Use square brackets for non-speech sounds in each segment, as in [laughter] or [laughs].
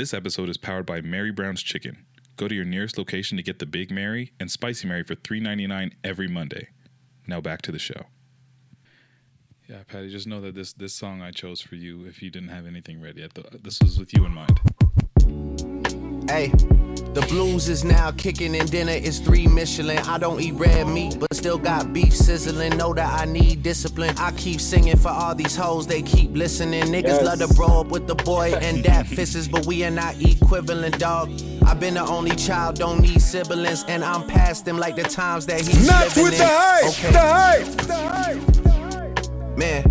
This episode is powered by Mary Brown's Chicken. Go to your nearest location to get the Big Mary and Spicy Mary for $3.99 every Monday. Now back to the show. Yeah, Patty, just know that this this song I chose for you, if you didn't have anything ready, I thought this was with you in mind. Hey, the blues is now kicking and dinner is three Michelin. I don't eat red meat, but still got beef sizzling. Know that I need discipline. I keep singing for all these hoes, they keep listening. Niggas Yes. love to bro up with the boy and that [laughs] fisses, but we are not equivalent, dog. I've been the only child, don't need siblings, and I'm past them like the times that he's Not with in. the hype, Okay. the hype, the hype. Man,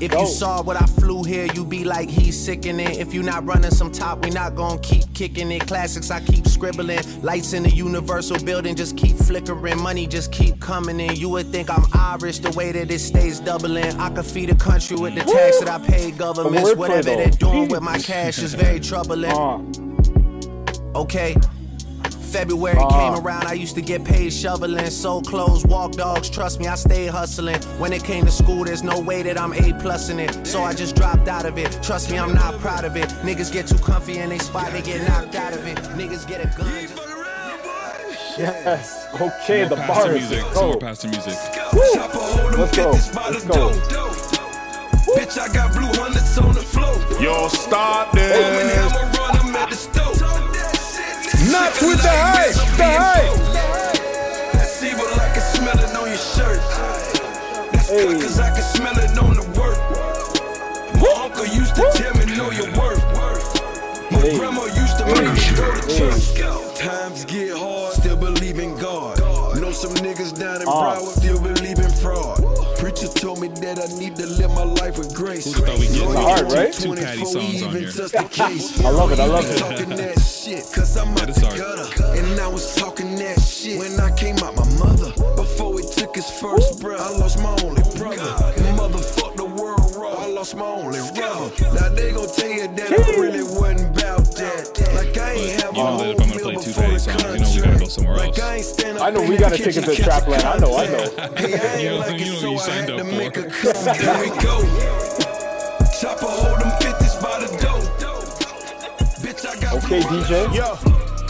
if go. you saw what I flew here, you'd be like, he's sickening. If you not running some top, we not gonna keep kicking it. Classics, I keep scribbling. Lights in the universal building just keep flickering. Money just keep coming in. You would think I'm Irish the way that it stays doubling. I could feed a country with the tax that I pay governments. Whatever they're doing with my [laughs] cash is very troubling. Uh, Okay. February came around, I used to get paid shoveling, sold clothes, walk dogs. Trust me, I stayed hustling. When it came to school, there's no way that I'm A plus in it. So I just dropped out of it. Trust me, I'm not proud of it. Niggas get too comfy in they spot, they get knocked out of it. Niggas get a gun. just- yes. Okay, the more past the bars. music. Let's Some more past the music. Let's go. Let's go. Bitch, I got blue hundreds on the floor. Yo, stop this. Not with the hype, the hype. That's evil, I can smell it on your shirt. That's Hey. cause I can smell it on the work. My uncle used to tell me, know your worth. My Hey. grandma used to make me go to church. Times get hard, still believe in God. Know some niggas down in Uh. Broward still believe. Preacher told me that I need to live my life with grace. Who'd thought we'd get Loyalty hard, right? two Patty songs on here. [laughs] case. I love it, I love it. Talking that shit, cause I'm out That is the hard. gutter. And I was talking that shit when I came out my mother. Before he took his first breath, I lost my only brother. Motherfuck the world raw, I lost my only brother. Now they gon' tell you that I really wasn't about that. Like I ain't have You know a that if I'm gonna play two before Patty the songs, um, you know we gotta go somewhere Like else. I ain't stand up I know we gotta take it to catching Trapland. I know, I know. Hey, I [laughs] You know- like you know what so you I signed had up for. Here we go. Chopper hold them 50s by the door. Bitch, I got Okay, DJ. Yo,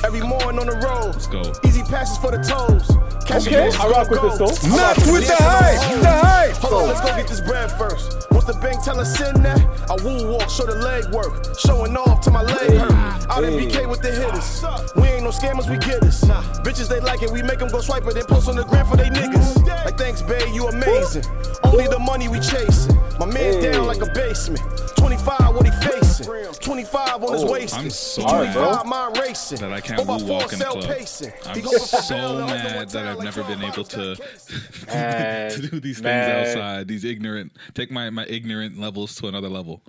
every morning on the road. Let's go. Easy passes for the toes. Cash Okay, I rock with this though. I rock with this. hype, the hype. Hold on, let's go get this bread first. Once the bank tell us send that, I woo walk, show the leg work. Showing off till my leg hurt. Out in. BK with the hitters. We ain't no scammers, we get us. Bitches, they like it, we make them go swipe it, then post on the gram for they niggas. Like, thanks, babe, you amazing. Only the money we chasing. My man down like a basement. 25, what he facing? 25 on his Oh, waist. I'm so Alright, bro. 25, mind racing. that I can't Go walk in the club. pacing. I'm He go for so bail, the other mad that I've never been able to [laughs] to do these man. things outside. These ignorant, take my my ignorant levels to another level.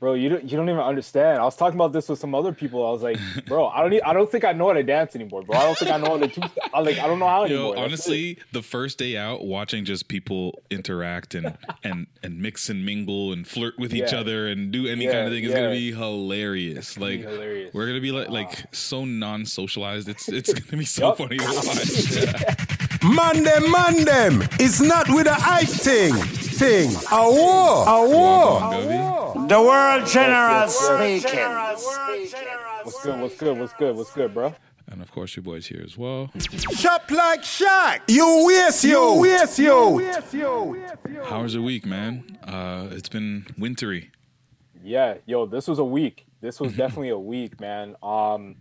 Bro, you don't, you don't even understand. I was talking about this with some other people. I was like, bro, I don't need, I don't think I know how to dance anymore, bro. I don't think I know how to two I like I don't know how anymore. Yo, That's honestly, the first day out, watching just people interact and and and mix and mingle and flirt with each other and do any Yeah, kind of thing is yeah. gonna be hilarious. gonna be Like hilarious. we're gonna be like like so non-socialized. It's it's gonna be so Yup. funny to [laughs] watch. Man them, man them. It's not with a hype thing. Thing. A war. A war. Welcome, Govey. The world general yes, yes. speaking. What's good? What's good? What's good? What's good, bro? And of course, your boy's here as well. Shop like Shaq. You waste you. Waste you. How was your week, man? Uh, it's been wintry. Yeah, yo, this was a week. This was [laughs] definitely a week, man. Um,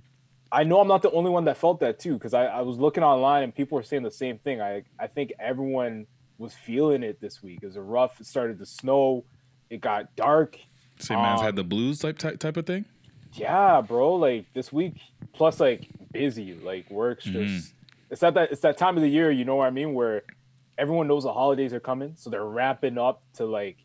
I know I'm not the only one that felt that too, because I, I was looking online and people were saying the same thing. I I think everyone was feeling it this week. It was a rough. It started to snow. It got dark. Same man's Um, had the blues type type type of thing. Yeah, bro. Like this week, plus like busy. Like work's just. It's that that it's that time of the year. You know what I mean? Where everyone knows the holidays are coming, so they're wrapping up to like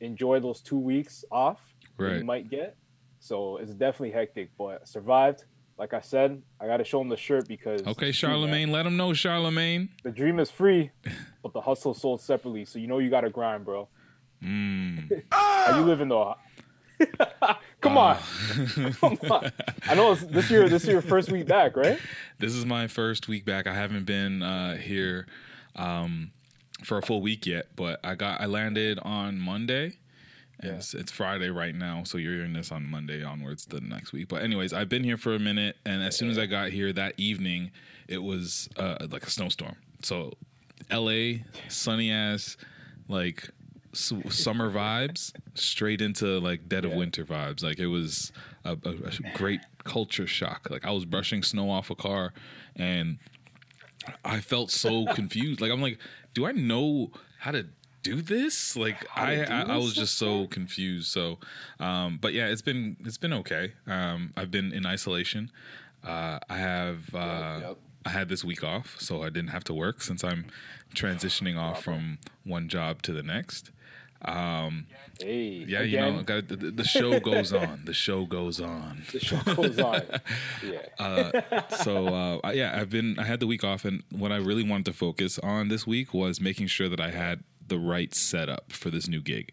enjoy those two weeks off that Right. you might get. So it's definitely hectic, but survived. Like I said, I got to show them the shirt because Okay, it's true, man. Charlemagne, let him know, Charlemagne. the dream is free, but the hustle sold separately. So you know you got to grind, bro. Mm. [laughs] How you living though? [laughs] Come on, come on. I know it's this year. This year, first week back, right? This is my first week back. I haven't been uh, here um, for a full week yet, but I got I landed on Monday, And Yeah. it's, it's Friday right now, so you're hearing this on Monday onwards the next week. But anyways, I've been here for a minute, and as soon as I got here that evening, it was uh, like a snowstorm. So, L.A. sunny ass, like summer vibes, straight into like dead of Yeah. winter vibes. Like it was a, a, a great culture shock. Like I was brushing snow off a car, and I felt so [laughs] confused. Like I'm like, do I know how to do this? Like I, I, I was just so confused. So, um, but yeah, it's been it's been okay. Um, I've been in isolation. Uh, I have uh, yep. I had this week off, so I didn't have to work since I'm transitioning off from one job to the next. Hey, Yeah, again, you know, got, the, the show goes on. The show goes on. the show goes on. [laughs] Yeah. so uh, yeah, I've been I had the week off, and what I really wanted to focus on this week was making sure that I had the right setup for this new gig.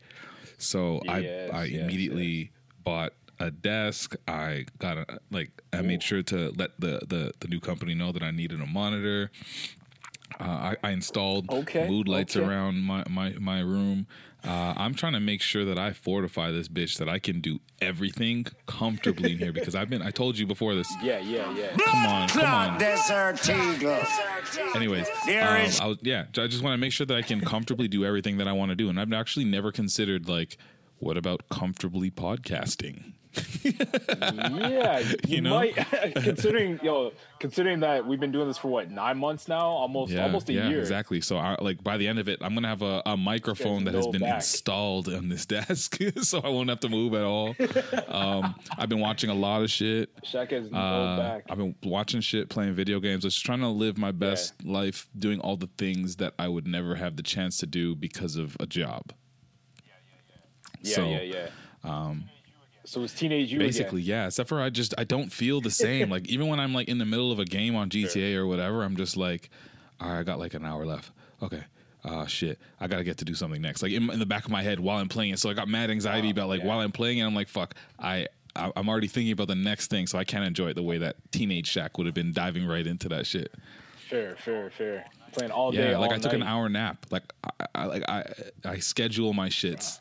So Yes, I I yes, immediately bought a desk. I got a like I made sure to let the the the new company know that I needed a monitor. Uh, I, I installed Okay, mood lights okay. around my my my room. Uh, I'm trying to make sure that I fortify this bitch that I can do everything comfortably in here [laughs] because I've been I told you before this Yeah, yeah, yeah. come on, come on. Desert Eagle. Anyways, There um, is- I was, yeah, I just want to make sure that I can comfortably do everything that I want to do, and I've actually never considered like, what about comfortably podcasting? Yeah, [laughs] you, You know? might [laughs] considering yo considering that we've been doing this for what nine months now, almost almost a yeah, year. exactly. So, I, like by the end of it, I'm gonna have a, a microphone that has been back. installed on this [laughs] desk, so I won't have to move at all. um, I've been watching a lot of shit. Shaq has no Uh, back. I've been watching shit, playing video games, just trying to live my best life, doing all the things that I would never have the chance to do because of a job. yeah, so, yeah, yeah. Um, so it's teenage you Basically, again. yeah. Except for I just I don't feel the same. like even when I'm like in the middle of a game on GTA or whatever, I'm just like, all right, I got like an hour left. Okay. Uh shit. I gotta get to do something next. Like in, in the back of my head while I'm playing it. So I got mad anxiety about like yeah. while I'm playing it, I'm like, fuck, I I'm already thinking about the next thing, so I can't enjoy it the way that teenage Shaq would have been diving right into that shit. Fair, fair, fair. Playing all day. Yeah, like I took an hour nap. Like I, I like I I schedule my shits,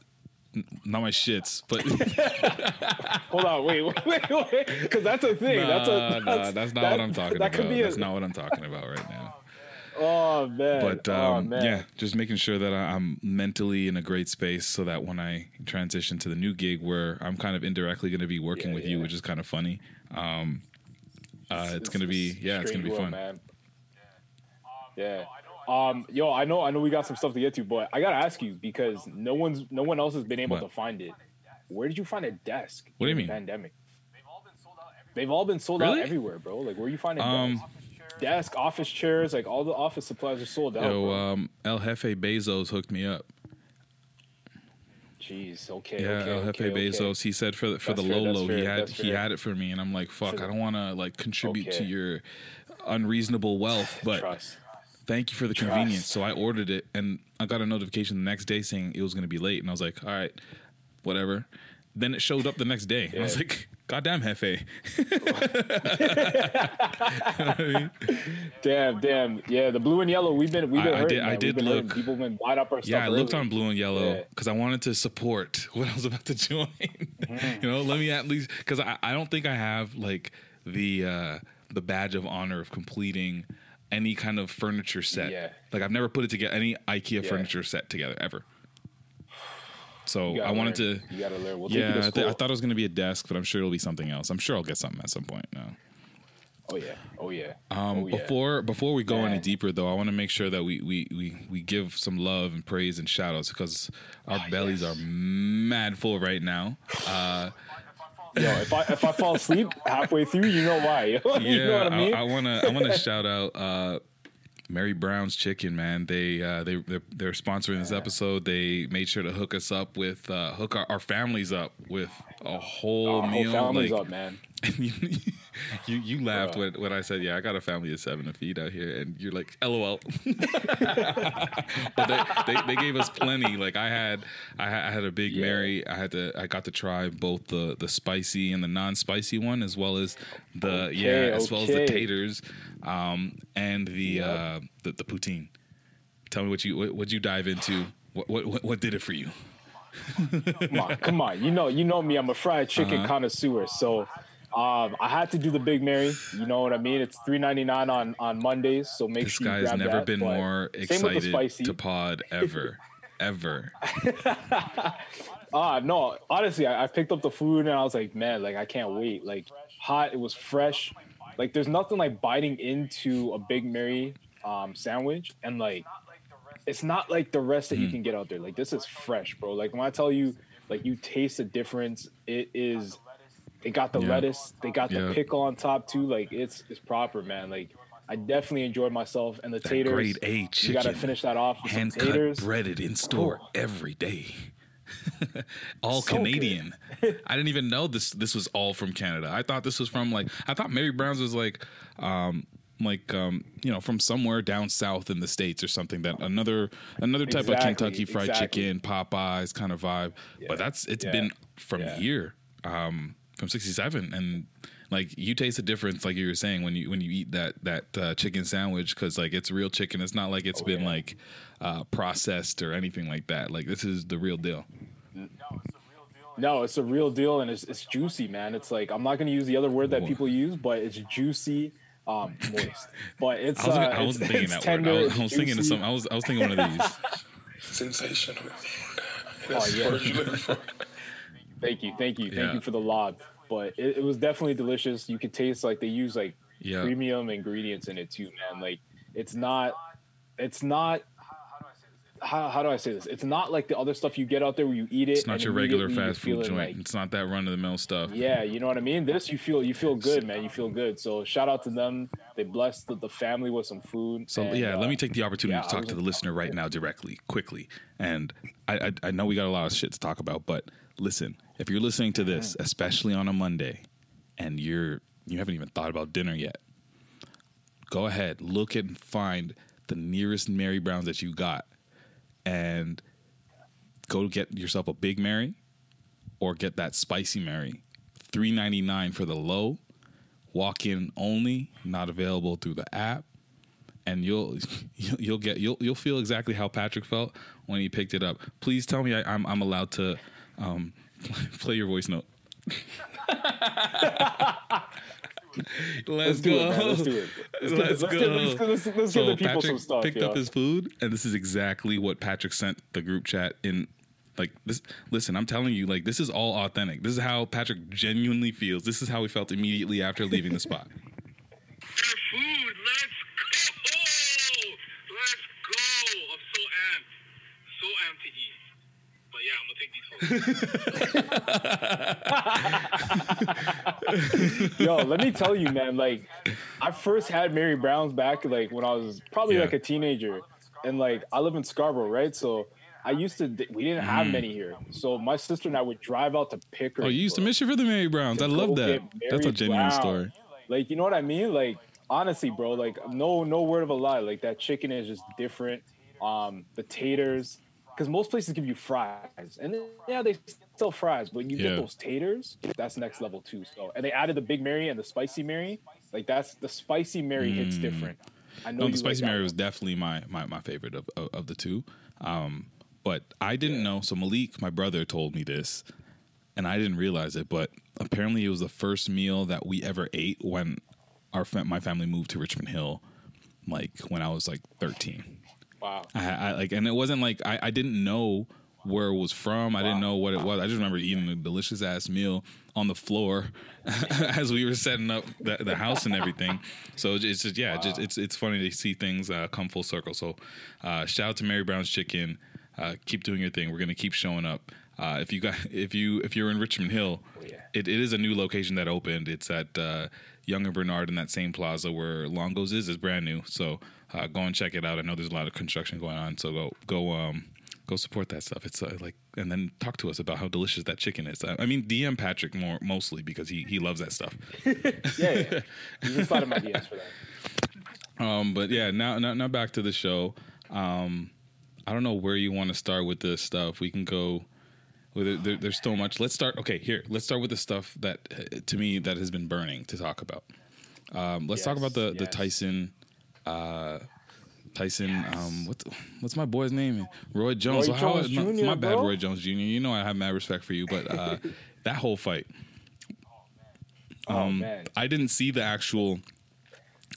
not my shits, but [laughs] Hold on, wait, wait, wait, wait, because that's a thing. that's a Nah, that's, nah, that's not that- what I'm talking that about. Could be that's a, not what I'm talking about right now. Oh man. But oh, um, man. yeah, just making sure that I- I'm mentally in a great space so that when I transition to the new gig where I'm kind of indirectly going to be working Yeah, with you, which is kind of funny. Um, uh, it's, going to be yeah, it's going to be fun. man. Yeah. Um, yo, I know, I know, we got some stuff to get to, but I gotta ask you because no one's, no one else has been able What? to find it. Where did you find a desk? What do you mean? Pandemic. They've all been sold Really? out everywhere, bro. Like, where you finding Um, desks? desk, office chairs, like all the office supplies are sold out. Yo, bro. um, El Jefe Bezos hooked me up. Jeez, okay, Yeah, okay, El Jefe okay, okay. Bezos. He said for the, for That's the fair, that's Lolo, he had he fair. had it for me, and I'm like, fuck, I don't want to like contribute to your unreasonable wealth, but Trust. Thank you for the Trust. convenience. So I ordered it, and I got a notification the next day saying it was going to be late, and I was like, all right, whatever. Then it showed up the next day. and I was Yeah. like, goddamn, Jefe. [laughs] Damn, damn. Yeah, the blue and yellow. We've been, we've been. I- I did- I man. Did hurting. look. People been buying up our stuff. Yeah, I looked on blue and yellow Yeah. because I wanted to support [laughs] what I was about to join. Mm-hmm. you know, let me at least because I, I don't think I have like the uh, the badge of honor of completing any kind of furniture set. Yeah. Like I've never put it together any IKEA Yeah. furniture set together ever. So I wanted learn. to. You gotta learn. We'll yeah, I, th- I thought it was going to be a desk, but I'm sure it'll be something else. I'm sure I'll get something at some point. No. Oh yeah. Oh yeah. Um, oh, yeah. Before before we go any deeper, though, I want to make sure that we, we, we, we give some love and praise and shout outs because our Ah, bellies are mad full right now. Uh, Yo, if I if I fall asleep halfway through, you know why. [laughs] you yeah, know what I mean? I, want to I want to shout out uh, Mary Brown's Chicken, man. They uh, they they're, they're sponsoring this episode. They made sure to hook us up with uh, hook our, our families up with a whole Our whole meal. like, up, man. [laughs] [laughs] you, you laughed when, when I said, "Yeah, I got a family of seven to feed out here," and you're like, "LOL." [laughs] but they, they, they gave us plenty. Like I had I had, I had a big Yeah. Mary. I had to I got to try both the the spicy and the non spicy one, as well as the Okay, yeah, as well as the taters, um, and the uh, the the poutine. Tell me what you what would you dive into? What what what, what did it for you? come on, come on. You know, you know me. I'm a fried [laughs] chicken Uh-huh. connoisseur. So um, I had to do the Big Mary. You know what I mean? It's three ninety nine on on Mondays. So make This sure you guy has grab never that. been more Same with the excited spicy. to pod ever, ever. [laughs] Ah, no. Honestly, I, I picked up the food and I was like, man, like I can't wait. Like hot, it was fresh. Like there's nothing like biting into a Big Mary um, sandwich and like it's not like the rest that you Hmm. can get out there. Like this is fresh, bro. Like when I tell you, like you taste the difference. It is. They got the Yeah. lettuce. They got Yeah. the pickle on top too. Like it's it's proper, man. Like I definitely enjoyed myself and the That taters. grade A You gotta finish that off with hand cut, breaded in store Oh. every day. [laughs] all So. Canadian. [laughs] I didn't even know this. This was all from Canada. I thought this was from like. I thought Mary Brown's was like, um, like um, you know, from somewhere down south in the states or something. That another another type of Kentucky Fried exactly. Chicken, Popeyes kind of vibe. But that's it's yeah, been from yeah. here, um, from '67, and like you taste the difference, like you were saying when you when you eat that that uh, chicken sandwich because like it's real chicken. It's not like it's been Oh, yeah. like uh, processed or anything like that. Like this is the real deal. No, it's a real deal and it's, it's juicy, man. It's like I'm not gonna use the other word that people use, but it's juicy, um, moist. But it's I was, uh, I wasn't thinking it's that tender, word. I was, it's I was thinking of some. I was I was thinking one of these. [laughs] Sensational. Oh, yeah. Thank you, thank you, thank Yeah. you for the lob. But it, it was definitely delicious. You could taste like they use like Yeah. premium ingredients in it too, man. Like it's not, it's not. How, how do I say this? It's not like the other stuff you get out there where you eat it. It's not your regular fast food joint. like- it's not that run of the mill stuff. Yeah, you know what I mean. This you feel you feel good, man. You feel good. So shout out to them. They blessed the, the family with some food. So and, yeah, uh, let me take the opportunity yeah, to talk to the listener right now directly, quickly. And I, I I know we got a lot of shit to talk about, but listen, if you're listening to this, especially on a Monday, and you're you haven't even thought about dinner yet, go ahead, look and find the nearest Mary Browns that you got, and go get yourself a Big Mary, or get that Spicy Mary, three ninety nine for the low, walk in only, not available through the app. And you'll [laughs] you'll you'll get you'll you'll feel exactly how Patrick felt when he picked it up. Please tell me I, I'm I'm allowed to um, [laughs] play your voice note. Let's, do go. it. Let's do it. Let's, Let's get, let's, go. get, let's, let's, let's give the people Patrick some stuff. picked yo. up his food, and this is exactly what Patrick sent the group chat in. Like this, listen. I'm telling you, like this is all authentic. This is how Patrick genuinely feels. This is how he felt immediately after leaving the spot. [laughs] Their food. Let's go. Let's go. I'm so amped. So amped to eat. But yeah, I'm gonna take these photos. [laughs] Yo, let me tell you, man. Like, I first had Mary Brown's back like when I was probably Yeah. like a teenager, and like I live in Scarborough, right? So I used to. We didn't have many here, so my sister and I would drive out to Pickering. Mm. Oh, you used to miss you for the Mary Browns. I love that. That's a genuine Brown. story. Like, you know what I mean? Like, honestly, bro. Like, no, no word of a lie. Like that chicken is just different. Um, the taters, because most places give you fries, and then, yeah, they sell fries, but you Yeah. get those taters. That's next level too. So, and they added the Big Mary and the Spicy Mary. Like that's the Spicy Mary hits different. I know Mm. No, the spicy like Mary was definitely my my, my favorite of, of of the two. Um, but I didn't know. So Malik, my brother, told me this, and I didn't realize it. But apparently, it was the first meal that we ever ate when our my family moved to Richmond Hill, like when I was like thirteen. Wow. I, I like, and it wasn't like I, I didn't know where it was from. I didn't know what it was. I just remember eating a delicious ass meal on the floor [laughs] as we were setting up the, the house and everything. So it's just yeah, just it's it's funny to see things uh, come full circle. So uh, shout out to Mary Brown's Chicken. Uh, keep doing your thing. We're gonna keep showing up. Uh, if you got [laughs] if you if you're in Richmond Hill, it, it is a new location that opened. It's at uh, Yonge and Bernard in that same plaza where Longo's is. is brand new. So uh, go and check it out. I know there's a lot of construction going on. So go go um go support that stuff. It's uh, like and then talk to us about how delicious that chicken is. I, I mean DM Patrick more mostly because he he loves that stuff. [laughs] Yeah, yeah. You just thought of my DMs for that. [laughs] Um, but yeah, now, now now back to the show. Um, I don't know where you want to start with this stuff. We can go. There, there's so much. Let's start. Okay, here. Let's start with the stuff that uh, to me that has been burning to talk about. Um, let's talk about the the. Tyson uh, Tyson, um, what the, what's my boy's name? Roy Jones. Roy So Jones no, Jr., my bad, bro. Roy Jones Jr. You know I have mad respect for you, but uh, [laughs] that whole fight, oh um, man, I didn't see the actual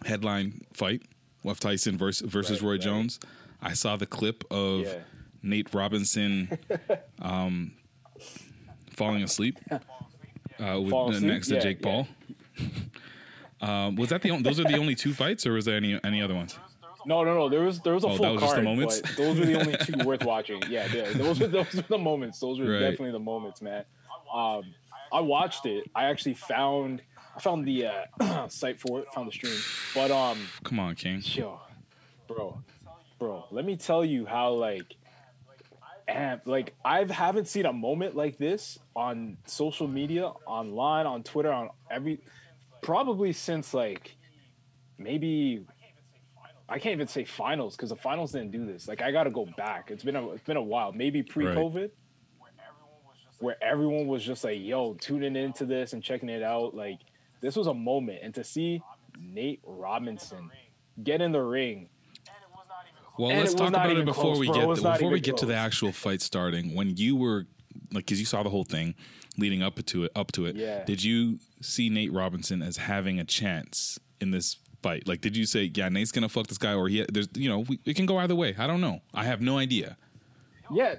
headline fight of Tyson versus, versus Right, Roy right. Jones. I saw the clip of Yeah. Nate Robinson [laughs] um, falling asleep uh, with, asleep? next to Yeah, Jake yeah. Paul. Um, was that the only, those are the only two fights, or was there any any other ones? no, no, no. There was there was a Oh, that full was just the card, those were the only two [laughs] worth watching. Yeah, yeah, those were those were the moments. Those were Right. definitely the moments, man. Um, I watched it. I actually found I found the uh, [clears throat] site for it, found the stream, but um. Come on, King. Yo, bro, bro, let me tell you how like, and like I haven't seen a moment like this on social media, online, on Twitter, on every, probably since like, maybe. I can't even say finals because the finals didn't do this. Like I got to go back. It's been a it's been a while. Maybe pre-COVID, where everyone was just like, "Yo, tuning into this and checking it out." Like this was a moment, and to see Nate Robinson get in the ring Well, And let's talk about it before close, we bro. Get was before we even get to the actual fight starting. When you were like, because you saw the whole thing leading up to it, up to it. Yeah. Did you see Nate Robinson as having a chance in this fight? Like, did you say, yeah, Nate's gonna fuck this guy, or he there's you know we, it can go either way. I don't know. I have no idea. Yeah.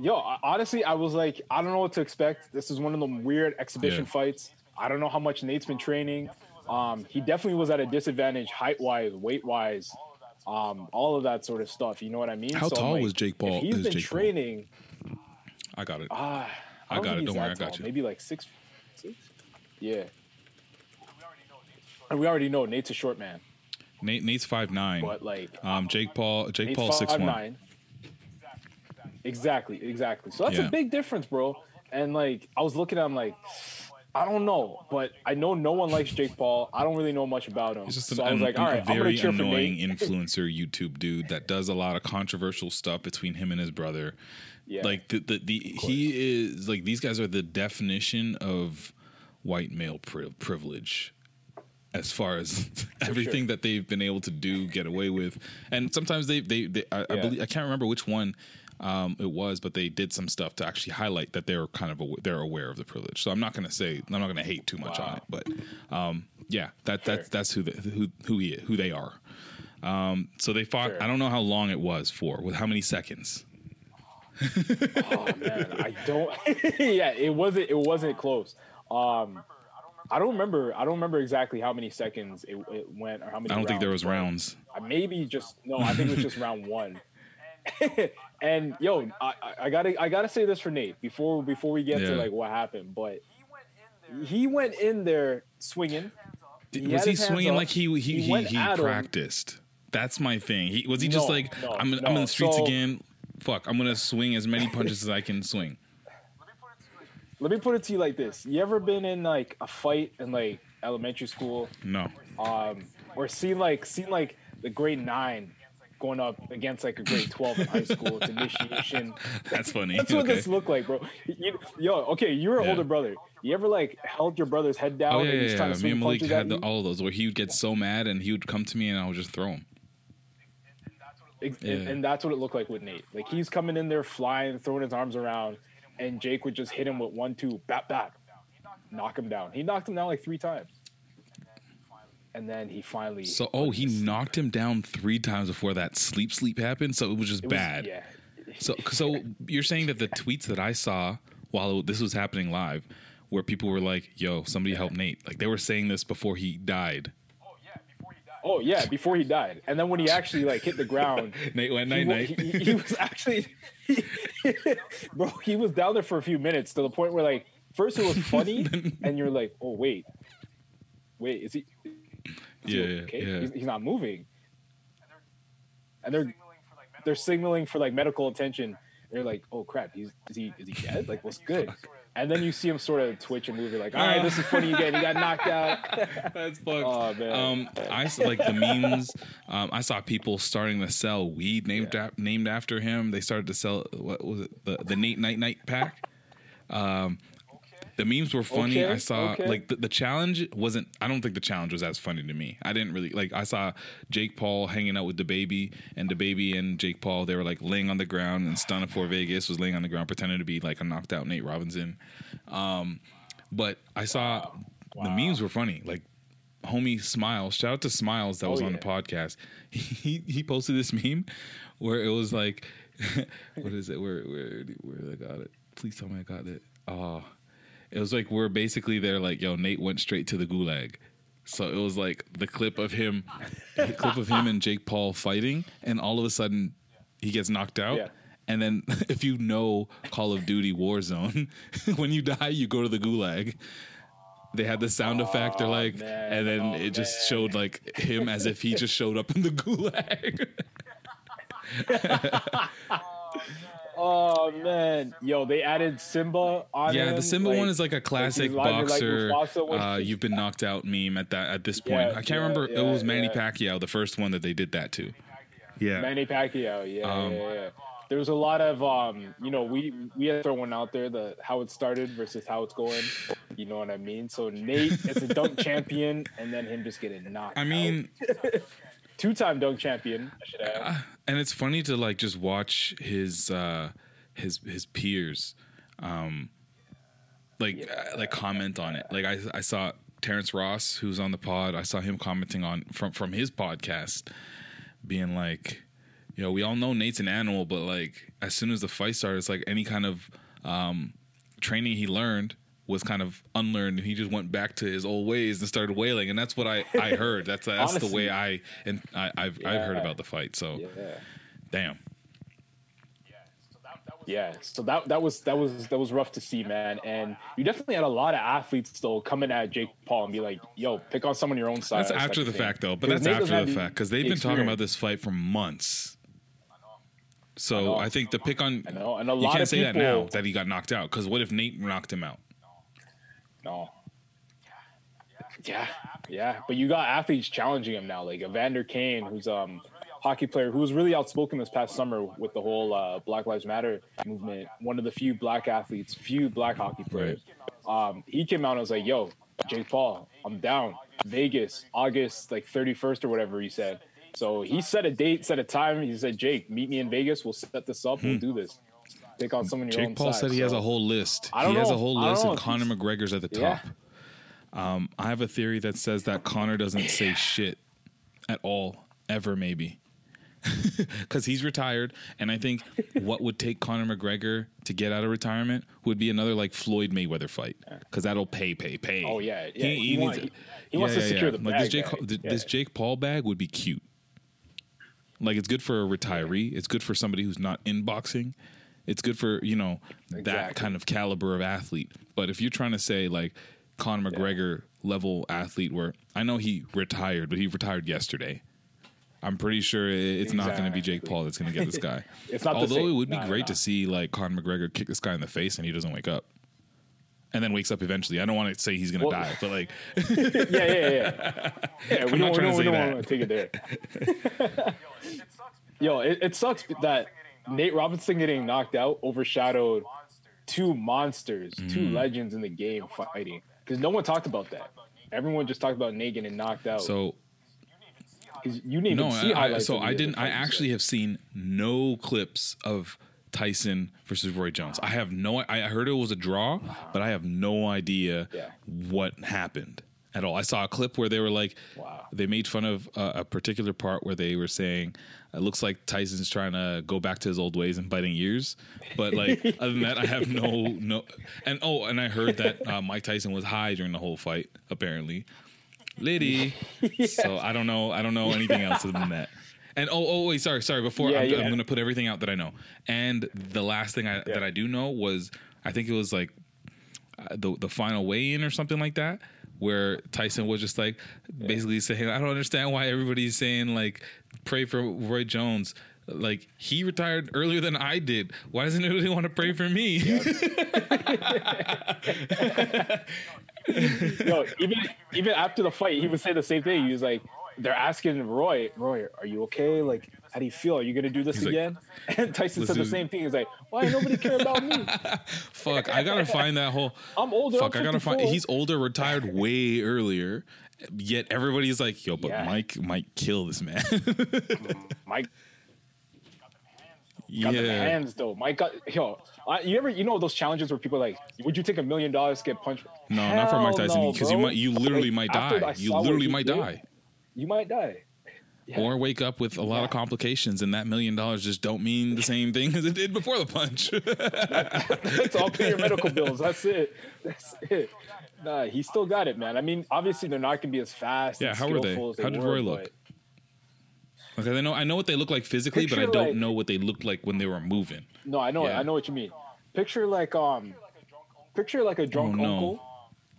Yo, honestly, I was like, I don't know what to expect. This is one of them weird exhibition Yeah. fights. I don't know how much Nate's been training. Um, he definitely was at a disadvantage height wise, weight wise, um, all of that sort of stuff. You know what I mean? How I'm tall was Jake Paul- he's is been Jake Paul? training. I got it. Ah, I don't got it. Don't worry, I got tall. you. Maybe like six, six. Yeah. And we already know Nate's a short man, Nate Nate's five nine. but like Um, Jake Paul Jake Nate's Paul six one. 5'9". Exactly, exactly. So that's Yeah. a big difference, bro. And like, I was looking at him like, I don't know, but I know no one likes Jake Paul. I don't really know much about him. He's just so an, I was like, all a right, I'm gonna very for annoying Nate. influencer YouTube dude that does a lot of controversial stuff between him and his brother. Yeah. Like the the, the he is like these guys are the definition of white male pri- privilege as far as [laughs] everything that they've been able to do get away with. And sometimes they they, they I, I believe I can't remember which one um, it was but they did some stuff to actually highlight that they're kind of aw- they're aware of the privilege. So I'm not gonna say I'm not gonna hate too much on it but um, yeah that that's that's who the, who who he who they are. Um, so they fought Sure. I don't know how long it was for with how many seconds oh man, I don't. [laughs] yeah, it wasn't. It wasn't close. Um, I don't remember. I don't remember exactly how many seconds it, it went or how many. I don't think there was rounds maybe just no. I think it was just round one. [laughs] and yo, I, I- gotta I gotta say this for Nate before before we get Yeah. to like what happened, but he went in there swinging. He was he swinging up. like he he He he, at him. practiced? That's my thing. He was he just No, like no, I'm in- I'm in the streets So- again. Fuck, I'm gonna swing as many punches as I can swing. Let me put it to you like this: You ever been in like a fight in like elementary school, No, um, or seen like seen like the grade nine going up against like a grade twelve in high school? It's initiation. [laughs] that's funny. That's what okay. this looked like, bro. You, yo, okay, you're an Yeah. older brother. You ever like held your brother's head down Oh and yeah, he's yeah, trying yeah. to Me and Malik had the, all of those where he would get so mad and he would come to me and I would just throw him. Yeah. And, and that's what it looked like with Nate. Like he's coming in there flying, throwing his arms around, and Jake would just hit him with one, two, bat, bap, knock him down. He knocked him down like three times. And then he finally. So oh, he knocked him down three times before that sleep sleep happened. So it was just it was- bad. Yeah. So, [laughs] so you're saying that the tweets that I saw while this was happening live, where people were like, "Yo, somebody help Nate," like they were saying this before he died. Oh yeah, before he died, and then when he actually like hit the ground, [laughs] Nate went he, night wa- night. he, he was actually, [laughs] bro, he was down there for a few minutes to the point where like first it was funny, [laughs] and you're like, oh wait, wait, is he? Is Yeah, yeah, okay? yeah. He's, he's not moving, and they're they're signaling for like medical attention. They're like, oh crap, he's is he is he dead? Like what's good? And then you see him sort of twitch and move. You're like, [laughs] all right, this is funny again. He got knocked out. [laughs] That's fucked. Oh, man. Um, I s- like the memes. Um, I saw people starting to sell weed named ap- named after him. They started to sell what was it the the Nate Night Night pack. Um, The memes were funny. Okay, I saw okay. like the, the challenge wasn't. I don't think the challenge was as funny to me. I didn't really like. I saw Jake Paul hanging out with DaBaby, and DaBaby and Jake Paul. They were like laying on the ground, and Stunna 4 Vegas was laying on the ground, pretending to be like a knocked out Nate Robinson. Um, but I saw the memes were funny. Like homie Smiles, shout out to Smiles that was Oh, on the podcast. [laughs] He he posted this meme where it was like, [laughs] what is it? Where where where I got it? Please tell me I got it. Oh, it was like we're basically there. Like yo, Nate went straight to the gulag. So it was like the clip of him, the clip of him and Jake Paul fighting, and all of a sudden he gets knocked out. Yeah. And then [laughs] if you know Call of Duty Warzone, [laughs] when you die, you go to the gulag. They had the sound effect, they're like, man. and then Oh, it just man. showed like him as if he just showed up in the [laughs] gulag. Oh man, yo, they added Simba on. yeah, him, the Simba like- one is like a classic he's like boxer. Mufasa uh, you've been knocked out meme at that at this point. Yeah, I can't yeah, remember. it was Manny yeah. Pacquiao, the first one that they did that to. Yeah, Manny Pacquiao, yeah, Um, yeah, yeah. There was a lot of, um, you know, we we had to throw one out there the how it started versus how it's going. You know what I mean? So Nate is a dunk [laughs] champion, and then him just getting knocked. I mean, [laughs] two time dunk champion. I should add. and it's funny to like just watch his uh his his peers um like uh, like comment on it like i i saw terrence ross who's on the pod i saw him commenting on from from his podcast being like you know we all know nate's an animal but like as soon as the fight started it's like any kind of um training he learned was kind of unlearned and he just went back to his old ways and started wailing and that's what i i [laughs] heard that's that's the way i and i i've i've heard about the fight so Yeah. damn Yeah, so that that was that was that was rough to see, man. And you definitely had a lot of athletes though coming at Jake Paul and be like, "Yo, pick on someone your own size." That's after the thing. fact, though. But that's after the fact because they've been talking about this fight for months. So know. I, think the pick on I know, and a lot you lot can't of say that now that he got knocked out because what if Nate knocked him out? No. Yeah, yeah, but you got athletes challenging him now, like Evander Kane, who's um hockey player who was really outspoken this past summer with the whole uh, Black Lives Matter movement. One of the few black athletes, few black hockey players. Um, he came out and was like, "Yo, Jake Paul, I'm down. Vegas, August like 31st or whatever he said." So he set a date, set a time. He said, "Jake, meet me in Vegas. We'll set this up. We'll do this. Take on someone your own. Jake Paul size." said he has a whole list. He has a whole list know and Conor McGregor's at the Yeah. top. Um, I have a theory that says that Conor doesn't say shit at all, ever, maybe. [laughs] Because he's retired, and I think what would take Conor McGregor to get out of retirement would be another like Floyd Mayweather fight, because that'll pay, pay, pay. Oh, yeah, yeah. He want- needs- he- he wants to secure the like this bag Jake, bag. this Yeah. Jake Paul bag would be cute. Like it's good for a retiree. It's good for somebody who's not in boxing. It's good for you know that kind of caliber of athlete. But if you're trying to say like Conor McGregor level athlete, where I know he retired, but he retired yesterday. I'm pretty sure it- it's not going to be Jake Paul that's going to get this guy. [laughs] It's not Although it would be Nah, great nah. to see like Conor McGregor kick this guy in the face and he doesn't wake up, and then wakes up eventually. I don't want to say he's going to Well- die, but like [laughs] yeah, yeah, yeah. Yeah, [laughs] we I'm not don't, trying to we don't, say we don't that. want to take it there. Yo, it, it sucks that Nate Robinson getting knocked out overshadowed two monsters, two Mm. legends in the game fighting. Because no one talked about that. Everyone just talked about Nate getting knocked out. so you didn't No, see I, I, so I didn't. I actually have seen no clips of Tyson versus Roy Jones. I have no. I I heard it was a draw, but I have no idea Yeah. what happened at all. I saw a clip where they were like, Wow. they made fun of uh, a particular part where they were saying it looks like Tyson's trying to go back to his old ways and biting ears. But like [laughs] other than that, I have no no. And oh, and I heard that uh, Mike Tyson was high during the whole fight. Apparently, Liddy. [laughs] So I don't know. I don't know anything else other than that. And oh, oh, wait, sorry, sorry. Before Yeah, I'm, yeah. I'm going to put everything out that I know. And the last thing I, that I do know was I think it was like uh, the the final weigh in or something like that, where Tyson was just like basically saying, "I don't understand why everybody's saying like pray for Roy Jones." Like he retired earlier than I did. Why doesn't anybody want to pray for me? [laughs] Yo, even even after the fight, he would say the same thing. He was like, they're asking Roy, Roy, are you okay? Like, how do you feel? Are you gonna do this He's like, again? [laughs] and Tyson said the same thing. He's like, why nobody care about me? [laughs] Fuck, I gotta find that whole. [laughs] I'm older. Fuck, I'm I gotta find. He's older, retired way earlier. Yet everybody's like, yo, but Yeah. Mike might kill this man. Mm, Mike yeah. got the hands though. Mike got yo. I, you ever you know those challenges where people are like, would you take a million dollars to get punched? No, not for Mike Hell Tyson no, because you might, you literally Like, might die. You literally might did, die, You might die. Yeah. or wake up with a lot of complications, and that million dollars just don't mean the same thing as it did before the punch. [laughs] That's all pay your medical bills. That's it. That's it. Nah, he still got it, man. I mean, obviously they're not gonna be as fast. Yeah, how were they? as How did Roy look? okay, I know I know what they look like physically, but I don't like- know what they looked like when they were moving. No, I know. Yeah. I know what you mean. Picture like um, picture like a drunk Oh, no. uncle.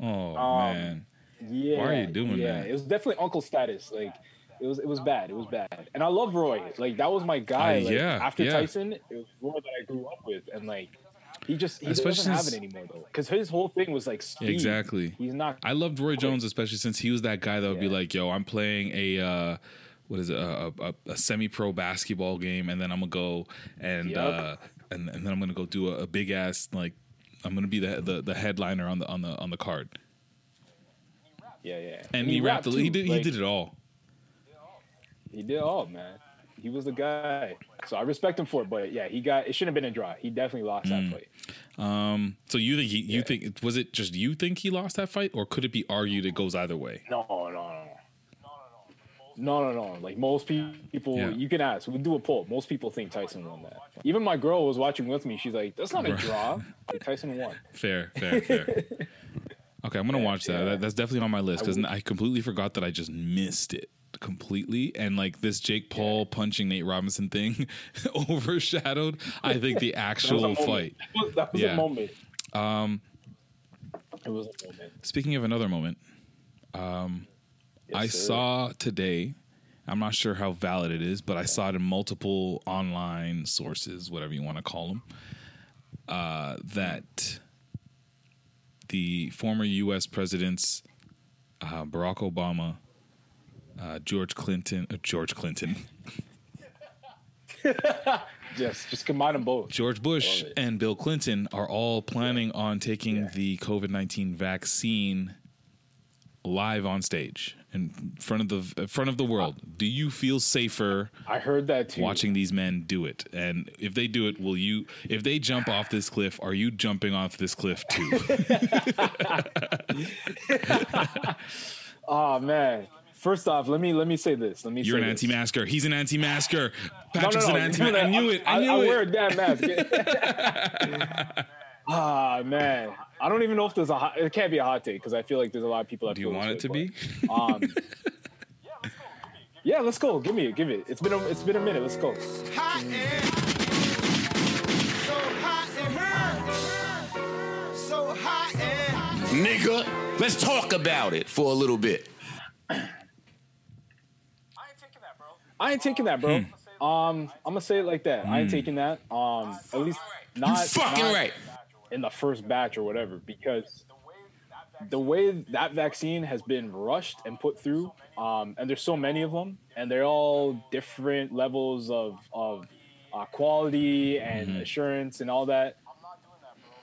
Oh Um, man, Yeah. Why are you doing yeah, that? It was definitely uncle status. Like it was it was bad. It was bad. And I love Roy. Like that was my guy. Uh, like, yeah, After yeah. Tyson, it was Roy that I grew up with, and like he just he Especially doesn't have it anymore though. Because his whole thing was like speed. Exactly. He's not. I loved Roy Jones, especially since he was that guy that would be like, "Yo, I'm playing a uh, what is it, a, a, a semi-pro basketball game, and then I'm gonna go and Yep. uh, and and then I'm gonna go do a, a big ass like I'm gonna be the, the the headliner on the on the on the card." Yeah, yeah. And, he, rapped. rapped he did. Like, he did it all. He did all, man. He was the guy. So I respect him for it. But yeah, he got. It shouldn't have been a draw. He definitely lost Mm. that fight. Um. So you think he? You Yeah. think was it just you think he lost that fight, or could it be argued it goes either way? No, no, no. No, no, no. No. Like most people, Yeah. you can ask. We'll do a poll. Most people think Tyson won that. Even my girl was watching with me. She's like, "That's not a draw. Like, Tyson won." [laughs] Fair, fair, fair. [laughs] Okay, I'm gonna watch that. yeah. that. That's definitely on my list because would- I completely forgot that I just missed it completely. And like this Jake Paul punching Nate Robinson thing [laughs] overshadowed, I think the [laughs] That was a actual fight. That was, that was Yeah. a moment. Um, It was a moment. speaking of another moment, um, Yes, I sir. saw today. I'm not sure how valid it is, but I saw it in multiple online sources, whatever you want to call them, uh, that the former U.S. presidents uh, Barack Obama, uh, George Clinton, uh, George Clinton, [laughs] Yes, just combine them both. George Bush, Love it. and Bill Clinton are all planning on taking Yeah. the COVID 19 vaccine live on stage in front of the in front of the world. Do you feel safer I heard that too. watching these men do it? And if they do it, will you? If they jump off this cliff, are you jumping off this cliff too? [laughs] [laughs] Oh man. First off, let me let me say this. Let me. You're say an this. anti-masker. He's an anti-masker. Patrick's no, no. an [laughs] anti. no, I knew it. I knew it. I, it. wear a damn mask. [laughs] [laughs] ah man, I don't even know if there's a. Hot, it can't be a hot take because I feel like there's a lot of people that. Do you want it to way, be? Um, yeah, let's go. Give me it. Give it. It's been a, it's been a minute. Let's go. Hot in. So hot in here. So hot in. Nigga, let's talk about it for a little bit. I ain't taking that, bro. Hmm. Um, I'm gonna say it like that. I ain't taking that. Um, at least not Fucking not right. in the first batch or whatever, because the way that vaccine has been rushed and put through, um, and there's so many of them, and they're all different levels of of uh, quality and Mm-hmm. assurance and all that.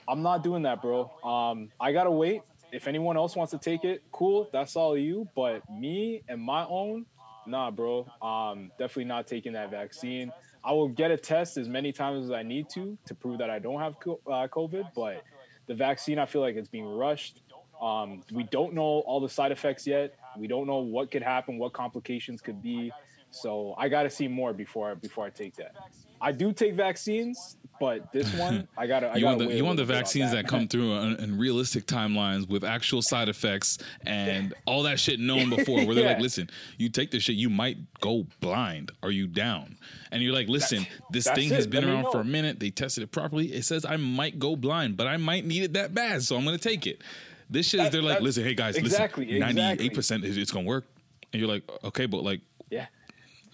I'm not doing that, bro. Um, I gotta wait. If anyone else wants to take it, cool. That's all you. But me and my own, nah, bro. Um, definitely not taking that vaccine. I will get a test as many times as I need to to prove that I don't have uh, COVID. But the vaccine, I feel like it's being rushed. Um, we don't know all the side effects yet. We don't know what could happen, what complications could be. So I got to see more before before I take that. I do take vaccines, but this [laughs] one I gotta. I You gotta want the you want the little bit on vaccines that. come through in, in realistic timelines with actual side effects and [laughs] all that shit known before. Where they're like, listen, you take this shit, you might go blind. Are you down? And you're like, listen, this that's thing has been Let around for a minute. They tested it properly. It says I might go blind, but I might need it that bad, so I'm gonna take it. This shit is That- they're like, listen, hey guys, exactly, listen, exactly. ninety eight percent it's gonna work, and you're like, okay, but like Yeah.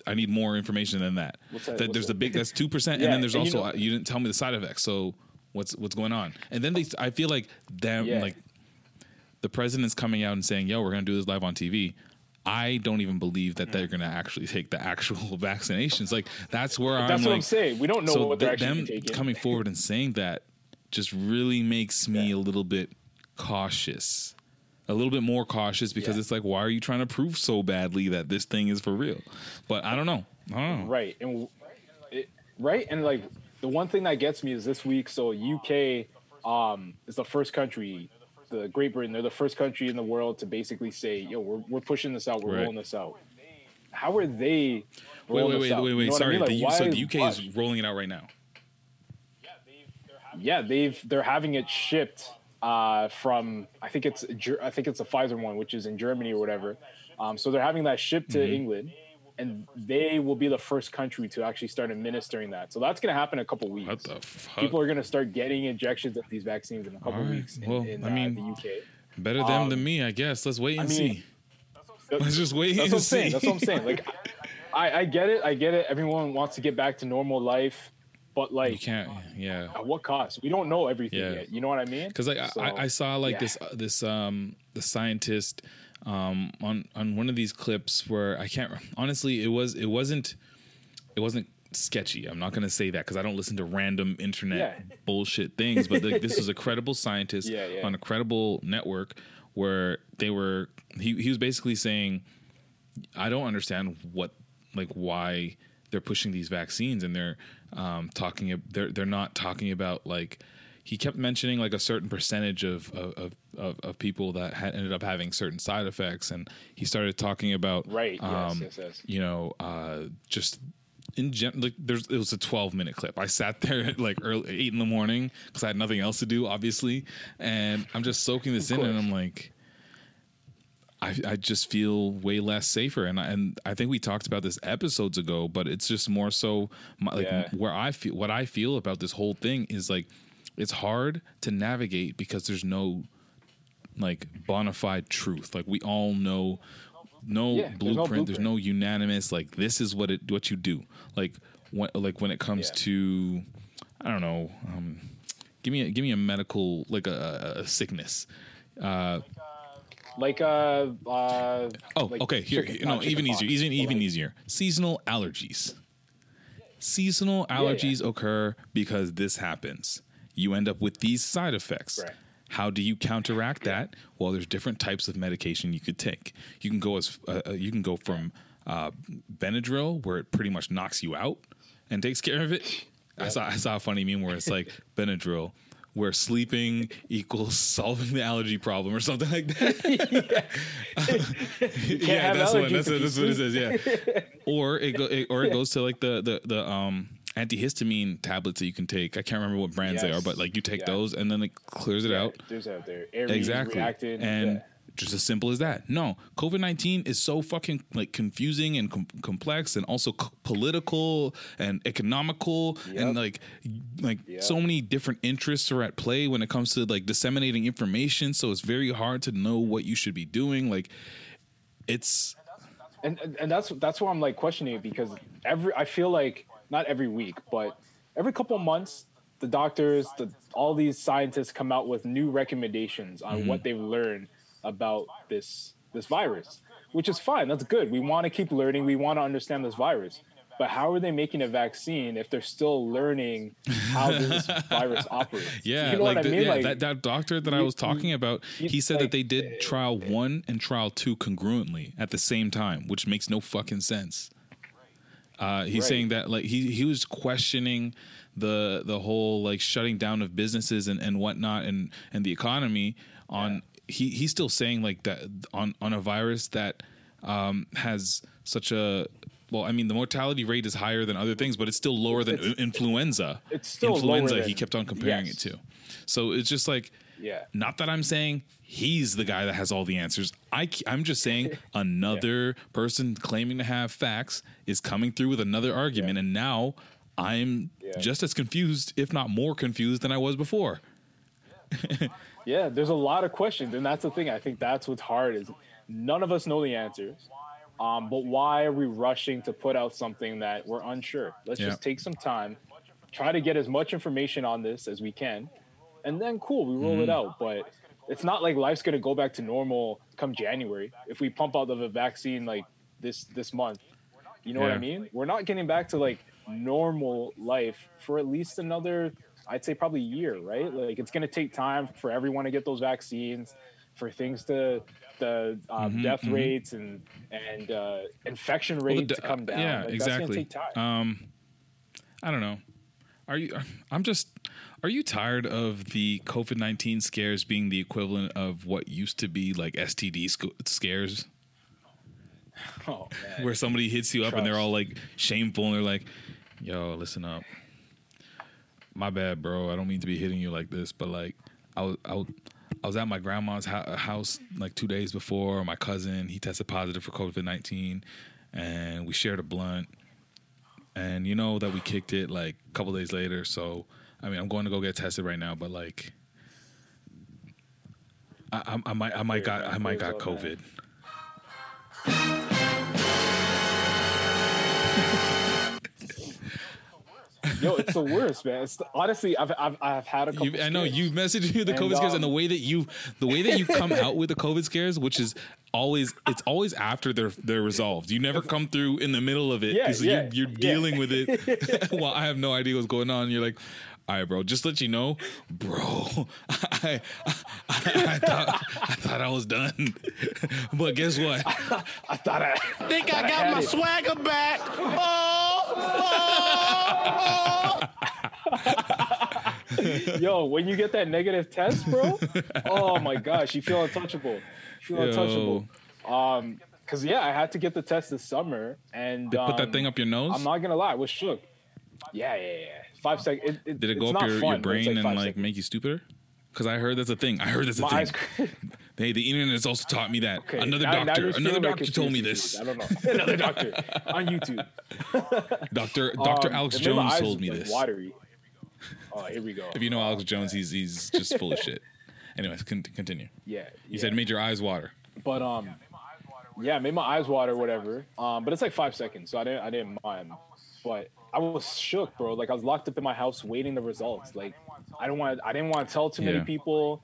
I need more information than that. What's that- That there's the big that's two percent, Yeah, and then there's and you also know- uh, you didn't tell me the side effects. So what's what's going on? And then they, I feel like them Yeah. like the president's coming out and saying, "Yo, we're gonna do this live on TV." I don't even believe that they're going to actually take the actual [laughs] vaccinations. Like that's where That's I'm That's what like, I'm saying. We don't know so what they're th- actually them taking. coming forward and saying that just really makes me a little bit cautious. A little bit more cautious because Yeah. it's like, why are you trying to prove so badly that this thing is for real? But I don't know. I don't know. Right. And it, right. And like the one thing that gets me is this week. So UK um, is the first country, the Great Britain, they're the first country in the world to basically say, yo, we're, we're pushing this out. We're Right. rolling this out. How are they? Wait, rolling wait, this wait, out? wait, You wait. know what I Sorry. mean? Like, the, so the UK why- is rolling it out right now. Yeah, they've they're having it shipped uh, from I think it's I think it's a Pfizer one, which is in Germany or whatever. Um, so they're having that shipped to Mhm. England, and they will be the first country to actually start administering that. So that's going to happen in a couple weeks. What the fuck? People are going to start getting injections of these vaccines in a couple right. weeks. In, Well, in, I uh, the UK. Better them Um, than me, I guess. Let's wait I and mean, see. Let's just wait That's and what I'm saying. see. That's what I'm saying. Like, I, I get it. I get it. Everyone wants to get back to normal life, but like, You can't. Yeah. at what cost? We don't know everything Yeah. yet. You know what I mean? because like So, I, I saw like yeah. this uh, this um the scientist um on on one of these clips where I can't honestly it was it wasn't it wasn't sketchy I'm not gonna say that because I don't listen to random internet Yeah. bullshit things but like, this was a credible [laughs] scientist yeah. on a credible network where they were he, he was basically saying I don't understand what like why they're pushing these vaccines and they're um, talking they're they're not talking about like he kept mentioning like a certain percentage of of, of, of people that had ended up having certain side effects and he started talking about Right, yes, um, yes, yes. you know uh, just in gen- like there's it was a 12 minute clip. I sat there at [laughs] like early eight in the morning because I had nothing else to do, obviously, and I'm just soaking this in, and I'm like, I, I just feel way less safer, and I, and I think we talked about this episodes ago, but it's just more so my, like Yeah. where I feel what I feel about this whole thing is like it's hard to navigate because there's no like bona fide truth. Like we all know no Yeah, there's blueprint. There's no unanimous like this is what it what you do. Like when like when it comes to I don't know. Um, give me a, give me a medical like a, a- a sickness. Uh, like uh, uh oh, like okay. Here, chicken- no, even easier. Even even like- easier. Seasonal allergies. Seasonal yeah. allergies occur because this happens. You end up with these side effects. Right. How do you counteract that? Well, there's different types of medication you could take. You can go as uh, uh, you can go from uh, Benadryl, where it pretty much knocks you out and takes care of it. I saw I saw a funny meme where it's like Benadryl, where sleeping [laughs] equals solving the allergy problem or something like that. [laughs] yeah, have that's what that's, what that's what it says. Yeah, [laughs] or it go it, or it goes to like the the the um antihistamine tablets that you can take. I can't remember what brands they are, but like you take Yeah. those and then it clears it out. There's out there. Aries, Exactly. Reacted, and yeah. Just as simple as that. No, COVID 19 is so fucking like confusing and com- complex and also c- political and economical and like like Yep. so many different interests are at play when it comes to like disseminating information, so it's very hard to know what you should be doing. Like it's and and- and that's that's why I'm like questioning it because every I feel like not every week, but every couple months, the doctors, the all these scientists come out with new recommendations on Mm-hmm. what they've learned about this this virus, which is fine. That's good. We want to keep learning. We want to understand this virus. But how are they making a vaccine if they're still learning how this [laughs] virus operates? Yeah, you know like, what I the- mean? yeah, like, that, that doctor that I was talking about, you- he said that they did trial one and trial two congruently at the same time, which makes no fucking sense. Uh, he's Right. saying that like he he was questioning the the whole like shutting down of businesses and, and whatnot and and the economy on he he's still saying like that on on a virus that um, has such a well I mean the mortality rate is higher than other things but it's still lower than It's- influenza it's still influenza lower he kept on comparing yes. it to so it's just like Yeah. not that I'm saying he's the guy that has all the answers. I, I'm just saying [laughs] another person claiming to have facts is coming through with another argument, and now I'm Yeah. just as confused, if not more confused, than I was before. Yeah, there's a lot of questions, and that's the thing. I think that's what's hard is none of us know the answers. Um, but why are we rushing to put out something that we're unsure? Let's Yeah. just take some time, try to get as much information on this as we can, and then cool, we roll Mm-hmm. it out. But it's not like life's gonna go back to normal come January. If we pump out the vaccine like this this month, you know what I mean? We're not getting back to like normal life for at least another, I'd say probably a year, right? Like it's gonna take time for everyone to get those vaccines, for things to the um, Mhm, death mhm. rates and and uh, infection Well, the d- to come down. Yeah, Like, exactly. That's take time. Um, I don't know. Are you? I'm just. Are you tired of the COVID nineteen scares being the equivalent of what used to be like STD sc- scares, oh, man. where somebody hits you up and they're all like shameful and they're like, "Yo, listen up, my bad, bro. I don't mean to be hitting you like this, but like, I was, I was, I was at my grandma's ho- house like two days before. My cousin he tested positive for COVID nineteen, and we shared a blunt. And you know that we kicked it like a couple days later. So I mean, I'm going to go get tested right now, but like, I, I, I might, I might got, I might got COVID. Yo, it's the worst, man. It's the, honestly, I've, I've I've had a couple. You, I know scares. you messaged me the And, COVID scares, and the um, way that you, the way that you come out with the COVID scares, which is always, it's always after they're they're resolved. You never come through in the middle of it Yeah, because yeah, you're, you're yeah. dealing with it [laughs] [laughs] while I have no idea what's going on. You're like, all right, bro, just let you know, bro, [laughs] I, I, I thought I thought I was done, but guess what? I thought I Think I got my it. swagger back. Oh, [laughs] Yo, when you get that negative test, bro, oh my gosh, you feel untouchable. You feel Yo. untouchable. Um, cause yeah, I had to get the test this summer, and They put that um, thing up your nose. I'm not gonna lie, I was shook. Yeah, yeah, yeah. Five seconds. It, it, Did it go up your, fun, your brain and like seconds. make you stupider? Because I heard that's a thing. I heard that's a My thing. Eyes- Hey, the internet has also taught me that. Okay, another now- now doctor, you're another my doctor told me this. I don't know. Another doctor [laughs] on YouTube. [laughs] Doctor Doctor Um, Alex made my Jones told me like, this. Watery. Oh, here we go. If you know Alex Jones, he's he's just full of shit. Anyways, con- continue. Yeah. You said made your eyes water. But um, yeah, it made my eyes water, whatever. Um, but it's like five seconds, so I didn't, I didn't mind. But I was shook, bro. Like I was locked up in my house waiting the results. Like I don't want, I didn't want to tell too many Yeah. people.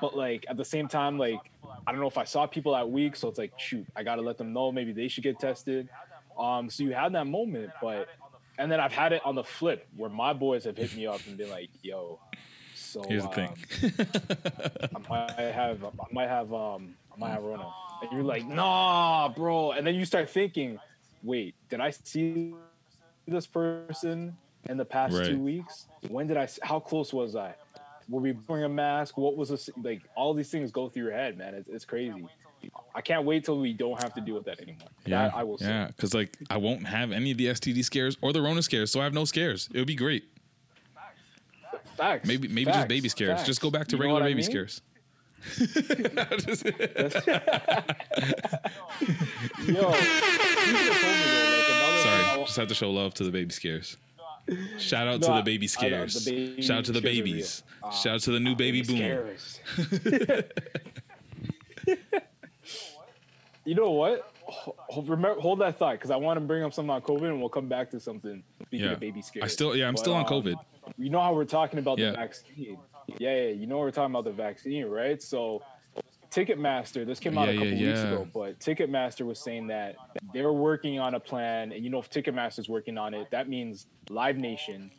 But like at the same time, like I don't know if I saw people that week, so it's like shoot, I gotta let them know maybe they should get tested. Um, so you had that moment, but and then I've had it on the flip where my boys have hit me up and been like, "Yo, so Here's the um, thing. I might have, I might have, um, I might have Rona. And you're like, nah, bro. And then you start thinking, wait, did I see this person in the past Right. two weeks? When did I? How close was I? Were we wearing a mask? What was this? Like all these things go through your head, man. It's, it's crazy. I can't wait till we don't have to deal with that anymore. Yeah, That I will yeah. Because like I won't have any of the STD scares or the Rona scares, so I have no scares. It would be great. Facts. Maybe maybe just baby scares. Facts. Just go back to You regular baby mean? scares. [laughs] [laughs] Yo, speaking of COVID, though, like another Sorry, just have to show love to the baby scares. Shout out to No, the baby know, the scares. baby Shout out to the babies. real. Shout out to the new baby boom. Scares. [laughs] you know what? Ho- ho- Remember, hold that thought because I want to bring up something on COVID, and we'll come back to something. Speaking Yeah. of baby scares, I still yeah, I'm But, still on um, COVID. You know how we're talking about Yeah. the vaccine? Yeah, yeah. You know we're talking about the vaccine, right? So, Ticketmaster. This came out Yeah, a couple yeah, weeks yeah. ago, but Ticketmaster was saying that they're working on a plan, and you know if Ticketmaster's working on it, that means Live Nation,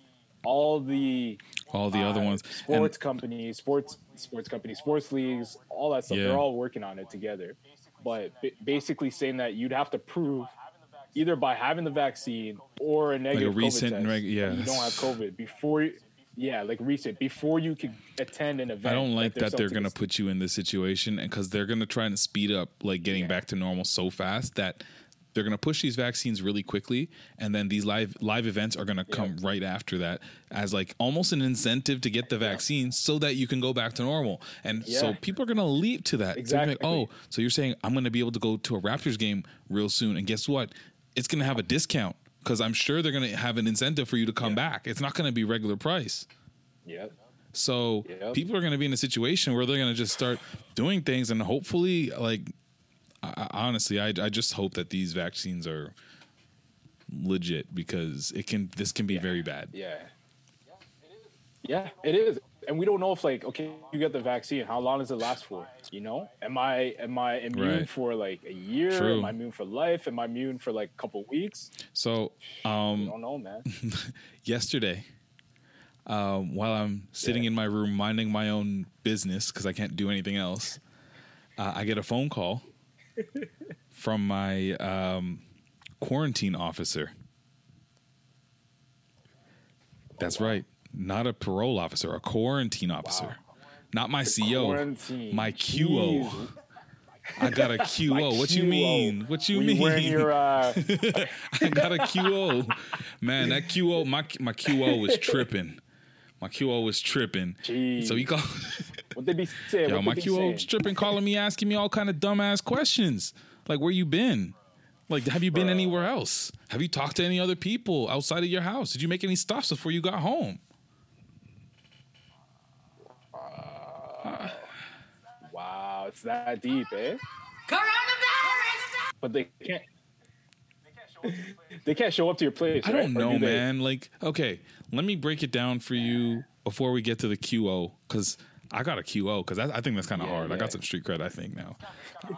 all the All the other uh, ones. sports companies, sports sports companies, sports leagues, all that stuff. Yeah. They're all working on it together. But ba- basically saying that you'd have to prove either by having the vaccine or a negative recent COVID test reg- yeah, you don't have COVID before. you- Yeah, like recent before you could attend an event. I don't like that they're going to put you in this situation because they're going to try and speed up like getting back to normal so fast that they're going to push these vaccines really quickly and then these live live events are going to come right after that as like almost an incentive to get the vaccine so that you can go back to normal. And so people are going to leap to that. Gonna like, Exactly. oh, so you're saying I'm going to be able to go to a Raptors game real soon and guess what? It's going to have a discount because I'm sure they're going to have an incentive for you to come back. It's not going to be regular price. Yep. So Yep. people are going to be in a situation where they're going to just start doing things, and hopefully, like I, I- honestly, I, I just hope that these vaccines are legit because it can this can be very bad. Yeah. Yeah, it is. And we don't know if like okay, you get the vaccine, how long does it last for? You know? Am I am I immune Right. for like a year? True. Am I immune for life? Am I immune for like a couple weeks? So, I um, don't know, man. [laughs] yesterday, um, while I'm sitting in my room minding my own business because I can't do anything else, uh, I get a phone call from my um, quarantine officer. That's right, not a parole officer, a quarantine officer, not my CO, Quarantine. my QO. Jeez. I got a QO. What you mean? What you Were mean? your uh [laughs] I got a QO. Man, that QO, my my QO was tripping. My QO was tripping. Jeez. So he called. What they be saying? Yo, what my they be QO saying? was tripping, calling me, asking me all kind of dumbass questions. Like, where you been? Like, have you been anywhere else? Have you talked to any other people outside of your house? Did you make any stops before you got home? Wow, it's that deep, eh? Coronavirus! But they can't. They can't show up to your place. I don't Or know, do man. Like, okay, let me break it down for you before we get to the QO, because I got a QO, because I, I think that's kind of Yeah, hard. I got some street cred, I think now.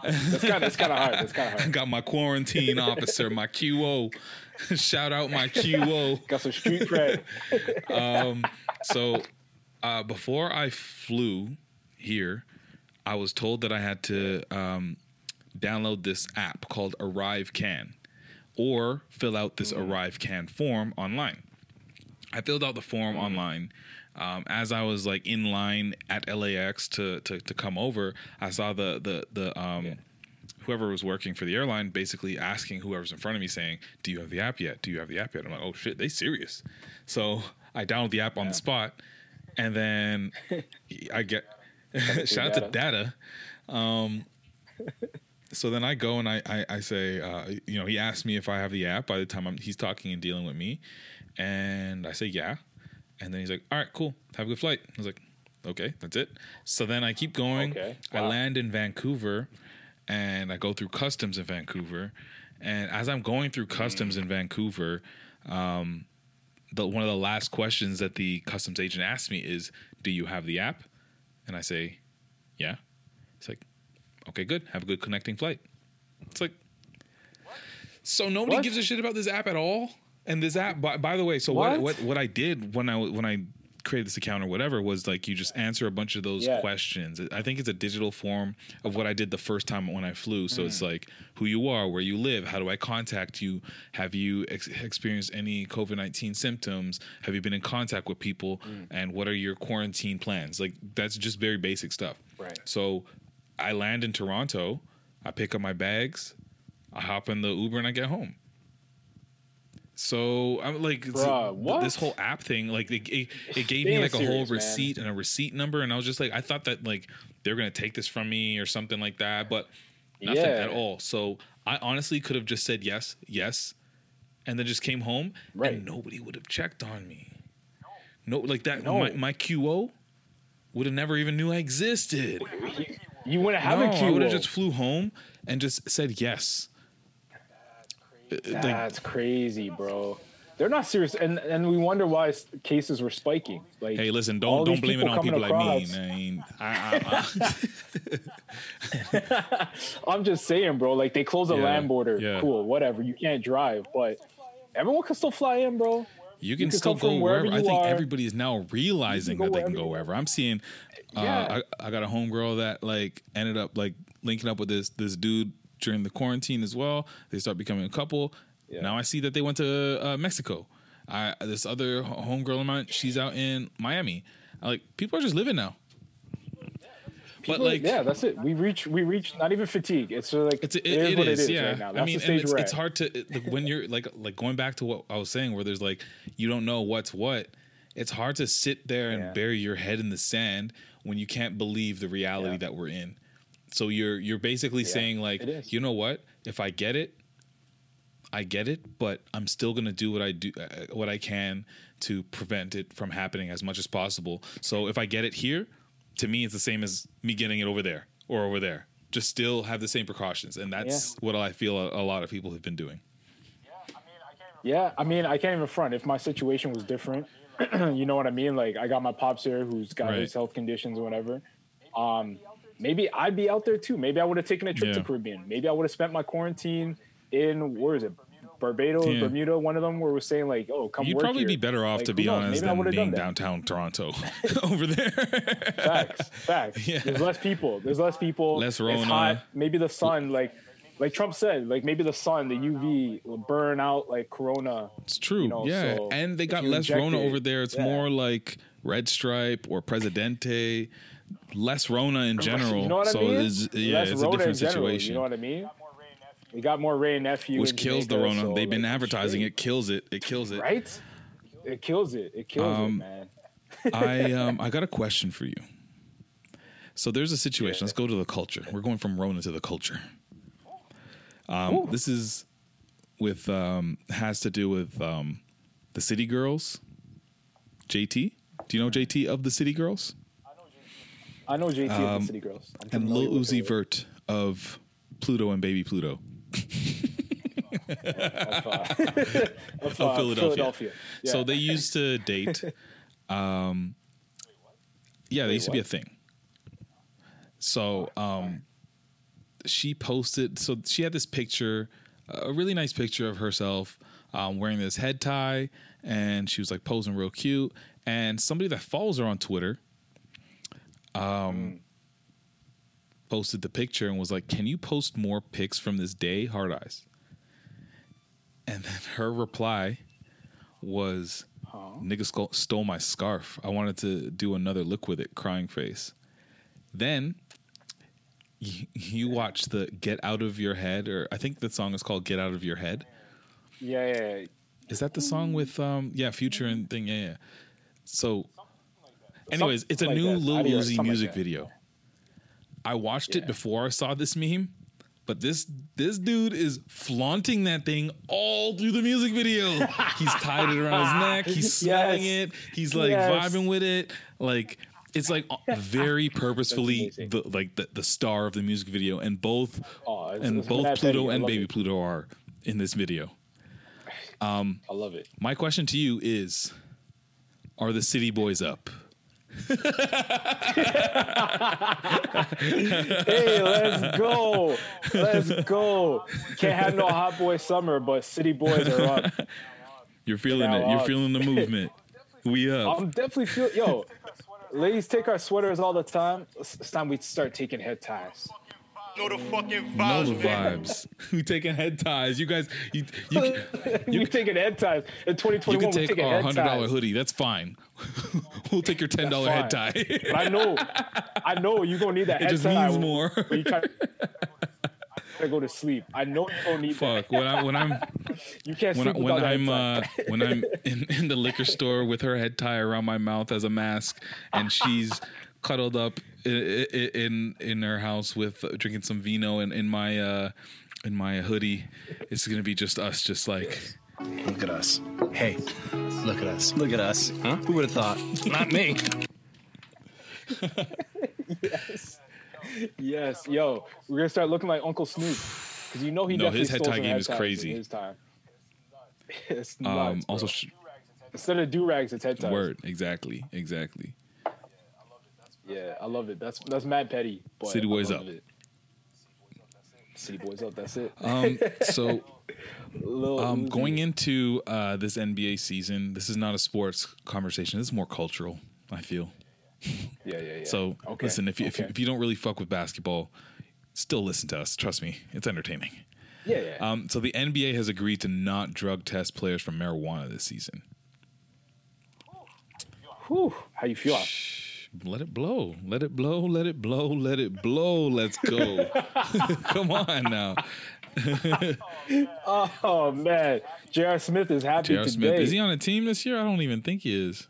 That's kind of it's kind of hard. It's kind of [laughs] I hard. got my quarantine officer, my QO. [laughs] Shout out my QO. Got some street cred. [laughs] Um, so uh, before I flew here, I was told that I had to um, download this app called ArriveCAN or fill out this ArriveCAN form online. I filled out the form online. Um, as I was like in line at LAX to, to to come over, I saw the the the um, whoever was working for the airline basically asking whoever's in front of me saying, "Do you have the app yet? Do you have the app yet?" I'm like, "Oh shit, they serious." So I download the app on the spot, and then I get [laughs] [laughs] shout out to Data. Um, so then I go and I I, I say, uh, you know, he asked me if I have the app. By the time I'm, he's talking and dealing with me, and I say yeah, and then he's like, "All right, cool, have a good flight." I was like, "Okay, that's it." So then I keep going. Okay, I land in Vancouver, and I go through customs in Vancouver, and as I'm going through customs in Vancouver, um, the one of the last questions that the customs agent asked me is, "Do you have the app?" And I say, "Yeah." It's like, "Okay, good. Have a good connecting flight." It's like, so nobody What? gives a shit about this app at all. And this app, by, by the way, so what? What? what what I did when I when I created this account or whatever was like you just answer a bunch of those Yeah. questions. I think it's a digital form of what I did the first time when I flew. So Mm. it's like who you are, where you live, how do I contact you? Have you ex- experienced any COVID nineteen symptoms? Have you been in contact with people? Mm. And what are your quarantine plans? Like that's just very basic stuff. Right. So I land in Toronto. I pick up my bags. I hop in the Uber and I get home. So I'm like, Bruh, this whole app thing, like it, it, it [sighs] gave me like a Being whole serious, man. receipt and a receipt number, and I was just like, I thought that like they're gonna take this from me or something like that, but nothing Yeah. at all. So I honestly could have just said yes, yes, and then just came home, Right. and nobody would have checked on me. No, like that. No. My, my QO would have never even knew I existed. You wouldn't have no, a I would have just flew home and just said yes. Uh, Like, That's crazy, bro. They're not serious, and and we wonder why cases were spiking. Like, hey, listen, don't don't blame it on people like me. I mean, I, I, [laughs] I'm just saying, bro. Like they close the Yeah, land border. yeah. Cool, whatever. You can't drive, but everyone can still fly in, bro. you can can still go wherever. wherever I think are. everybody is now realizing that they can go wherever. I'm seeing. Uh, Yeah. I, I got a homegirl that like ended up like linking up with this this dude during the quarantine as well. They start becoming a couple. Yeah. Now I see that they went to uh, Mexico. I this other homegirl of mine, she's out in Miami. I, like people are just living now. but like yeah, that's it. We reach, we reach. Not even fatigue. It's uh, like It's it, it is it what is, it is yeah. right now. That's I mean, it's, it's hard to it- like when you're like like going back to what I was saying, where there's like you don't know what's what. It's hard to sit there and Yeah. bury your head in the sand when you can't believe the reality Yeah. that we're in. So you're you're basically saying like, you know what? If I get it, I get it, but I'm still gonna do what I do, uh, what I can to prevent it from happening as much as possible. So if I get it here, to me, it's the same as me getting it over there or over there. Just still have the same precautions, and that's what I feel a, a lot of people have been doing. Yeah, I mean, I can't even front. If my situation was different, [clears throat] you know what I mean? Like I got my pops here who's got Right. his health conditions or whatever. Um, maybe I'd be out there too. Maybe I would have taken a trip Yeah. to Caribbean. Maybe I would have spent my quarantine in where is it? Barbados, Yeah. Bermuda, one of them where we're saying like, oh, come You'd probably here. be better off, Like, to be honest, than being downtown Toronto [laughs] over there. Facts, facts. [laughs] Yeah. There's less people. There's less people. Less It's Rona. hot. Maybe the sun, like, like Trump said, like maybe the sun, the UV will burn out like Corona. It's true. You know, yeah. so and they got less Rona it- over there. It's yeah. more like Red Stripe or Presidente. Less Rona in general. You know what so I mean? it's, yeah, Less it's a different in general, situation. You know what I mean? We got more Ray nephew, which in kills the Rona. so, They've been advertising straight. it. Kills it. It kills it. right? It kills it. It kills Um, it, man. I [laughs] um I got a question for you. So there's a situation. Let's go to the culture. We're going from Rona to the culture. Um, this is with um has to do with um the City Girls. JT, do you know JT of the City Girls I know JT um, of the City Girls. I'm and Lil Uzi. Vert of Pluto and Baby Pluto [laughs] of, uh, of of, uh, Philadelphia. Philadelphia. So they used to date. [laughs] Um, yeah, they used to be a thing. So um, she posted. So she had this picture, a really nice picture of herself um, wearing this head tie, and she was like posing real cute. And somebody that follows her on Twitter, um, posted the picture and was like, "Can you post more pics from this day?" Hard eyes. And then [laughs] her reply was, "Nigga stole, stole my scarf. I wanted to do another look with it." Crying face. Then you, you watch the "Get Out of Your Head," or I think the song is called "Get Out of Your Head." yeah, yeah, yeah. Is that the song with um yeah Future and thing yeah yeah. So, anyways, it's a like new that. Lil Uzi something like music that. video. I watched it Yeah. before I saw this meme, but this this dude is flaunting that thing all through the music video. [laughs] he's tied it around his neck. He's smelling Yes. it. He's like Yes. vibing with it. Like it's like [laughs] very purposefully amazing. the like the, the star of the music video, and both it's- and it's both Pluto. I and love Baby it. Pluto are in this video. [sighs] I love it. Um, my question to you is Are the City Boys up? Hey, let's go. Let's go. Can't have no hot boy summer, but city boys are up. You're feeling Now it. You're uh, feeling the [laughs] movement. We up. I'm definitely feeling yo. Ladies take our sweaters all the time. It's time we start taking head ties. Know the fucking Know vibes, the man. vibes. [laughs] we taking head ties. You guys, you you, [laughs] You taking head ties in you can take our hundred dollar hoodie. That's fine. [laughs] we'll take your ten dollar head tie. But I know, I know you gonna need that it head just tie means more. when you try to go to sleep. I know you don't need Fuck. When I when I'm. You can't when I, sleep when without that I'm uh, when I'm in, in the liquor store with her head tie around my mouth as a mask, and she's cuddled up in in, in her house with uh, drinking some vino and in my uh, in my hoodie. It's gonna be just us, just like Look at us. Hey, look at us. Look at us. Huh? Who would have thought? Not me. [laughs] Yes, Yes. yo, we're gonna start looking like Uncle Snoop because you know he No, definitely his head tie game head is crazy. His time. [laughs] It's um, nuts, also bro. sh- instead of do rags, it's head ties. word exactly exactly. Yeah, I love it. That's that's mad petty. But City boys up. It. City boys up. That's it. Um, so [laughs] um, going into uh, this NBA season, this is not a sports conversation. This is more cultural. I feel. Yeah, yeah, yeah. So Okay, listen, if you, if you if you don't really fuck with basketball, still listen to us. Trust me, it's entertaining. yeah, yeah. Um, so the NBA has agreed to not drug test players for marijuana this season. Whew, how you feel? Let it blow. Let it blow. Let it blow. Let it blow. Let's go. [laughs] Come on now. [laughs] Oh man, J.R. Smith is happy J.R. Smith is he on a team this year? I don't even think he is.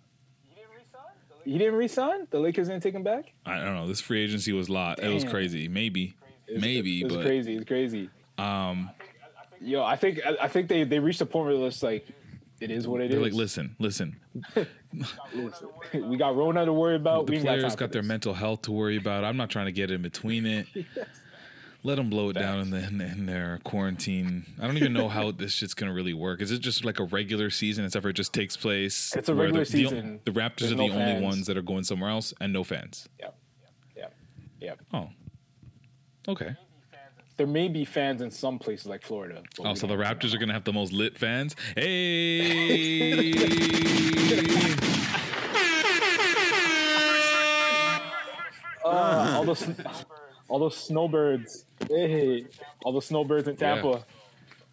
He didn't resign. The Lakers didn't take him back. I don't know. This free agency was a lot. It was crazy. Maybe, It's- maybe, it's but crazy. It's crazy. um, Yo, I think I, I think they they reached a point where it's like, it is what it is. they're like, listen, listen. Listen, [laughs] we got Rona to worry about. the we ain't got players got, their mental health to worry about. I'm not trying to get in between it. [laughs] Let them blow it down in, the, in, in their quarantine. I don't even know how [laughs] this shit's gonna really work. Is it just like a regular season, except for it just takes place? It's a regular the, the- season. The, Raptors There's are no the only fans. ones that are going somewhere else, and no fans. Yeah, yeah, yeah. Oh, okay. There may be fans in some places like Florida. but Oh, so the don't- Raptors are gonna have the most lit fans. Hey. [laughs] [laughs] Uh, all those, all those snowbirds. Hey, all the snowbirds in Tampa. Yeah.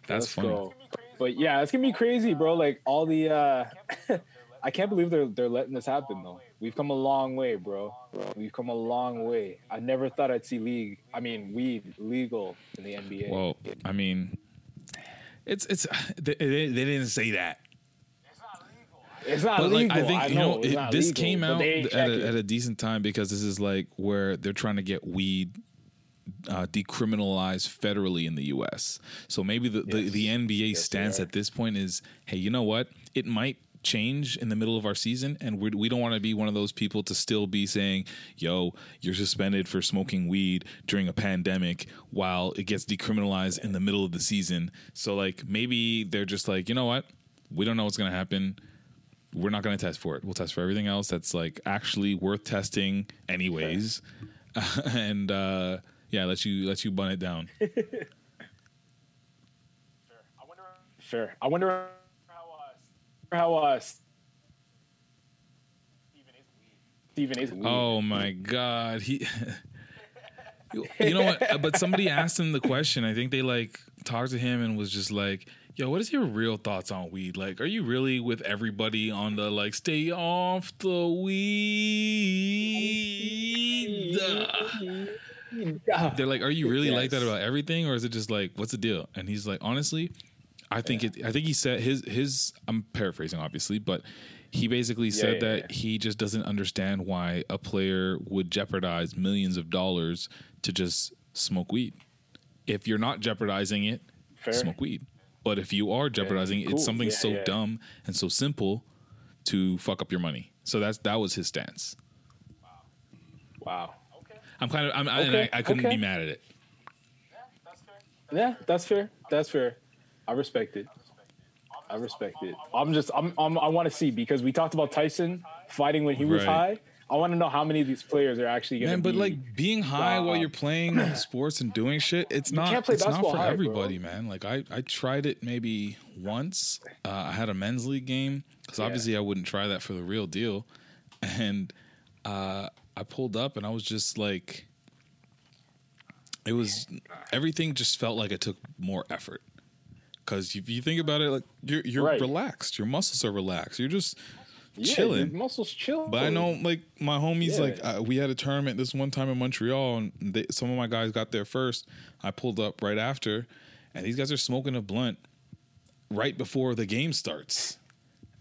That's Let's funny. go. But yeah, it's gonna be crazy, bro. Like all the, uh [laughs] I can't believe they're they're letting this happen though. We've come a long way, bro. We've come a long way. I never thought I'd see league. I mean, weed legal in the NBA. Well, I mean, it's it's they, they, they didn't say that. it's not but like legal. I think you know, it's it, this legal, came out at a, at a decent time because this is like where they're trying to get weed uh, decriminalized federally in the U.S. So maybe the the, the NBA stance at this point is, hey, you know what? It might change in the middle of our season, and we're, we don't want to be one of those people to still be saying, "Yo, you're suspended for smoking weed during a pandemic," while it gets decriminalized in the middle of the season. So like maybe they're just like, you know what? We don't know what's gonna happen we're not going to test for it. We'll test for everything else that's like actually worth testing, anyways. [laughs] and uh, yeah, let you let you bun it down. [laughs] Sure. I wonder how uh, how uh Steven is weed. Oh my god, he. [laughs] you you know what? But somebody asked him the question. I think they like talked to him and was just like, "Yo, what is your real thoughts on weed? Like, are you really with everybody on the like stay off the weed?" [laughs] They're like, "Are you really like that about everything, or is it just like, what's the deal?" And he's like, "Honestly, I think it. I think he said his his. I'm paraphrasing, obviously, but he basically said yeah, that he just doesn't understand why a player would jeopardize millions of dollars to just smoke weed. If you're not jeopardizing it, Fair. smoke weed. But if you are jeopardizing it, cool. it's something Yeah, so yeah. dumb and so simple to fuck up your money. So that's that was his stance. Wow. Wow. Okay. I'm kind of I'm, I, and Okay, I, I couldn't okay. be mad at it. Yeah, that's fair. That's fair. I respect it. I respect it. I'm just I'm, I'm I want to see because we talked about Tyson fighting when he was Right. high. I want to know how many of these players are actually going to Man, but be. like being high while you're playing [clears throat] sports and doing shit, it's not it's not for high, bro. everybody, man. Like I I tried it maybe once. Uh, I had a men's league game because obviously I wouldn't try that for the real deal, and uh, I pulled up and I was just like, it was everything just felt like it took more effort. Because if you think about it, like you're you're Right. relaxed, your muscles are relaxed, you're just yeah, chilling. your muscles chill. But I know, like my homies, Yeah. like uh, we had a tournament this one time in Montreal, and they, some of my guys got there first. I pulled up right after, and these guys are smoking a blunt right before the game starts.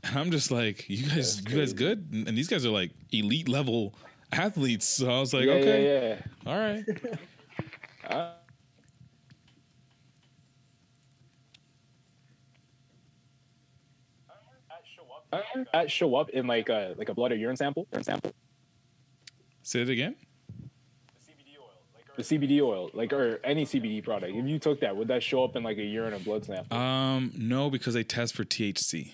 And I'm just like, you guys, you guys good? And and these guys are like elite level athletes. So I was like, yeah, okay, yeah, yeah. all right. [laughs] That show up in like a like a blood or urine sample. Urine sample. Say it again. The CBD oil, like the CBD oil, like or any CBD product. If you took that, would that show up in like a urine or blood sample? Um, no, because they test for THC.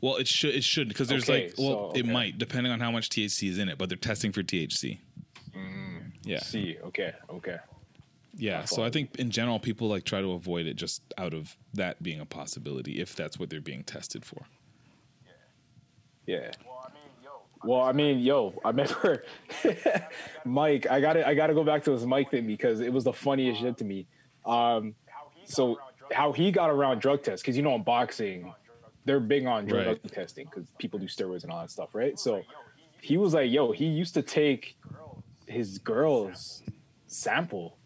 Well, it should it should because there's Okay, like well, so, it might depending on how much THC is in it, but they're testing for THC. Yeah, See, okay, okay. yeah. So I think in general, people like try to avoid it just out of that being a possibility if that's what they're being tested for. Yeah. Well, I mean, yo, I remember [laughs] Mike. I got to I got to go back to this Mike thing because it was the funniest shit to me. Um, so how he got around drug tests because you know in boxing they're big on drug Right. testing because people do steroids and all that stuff, right? So he was like, yo, he used to take his girl's sample,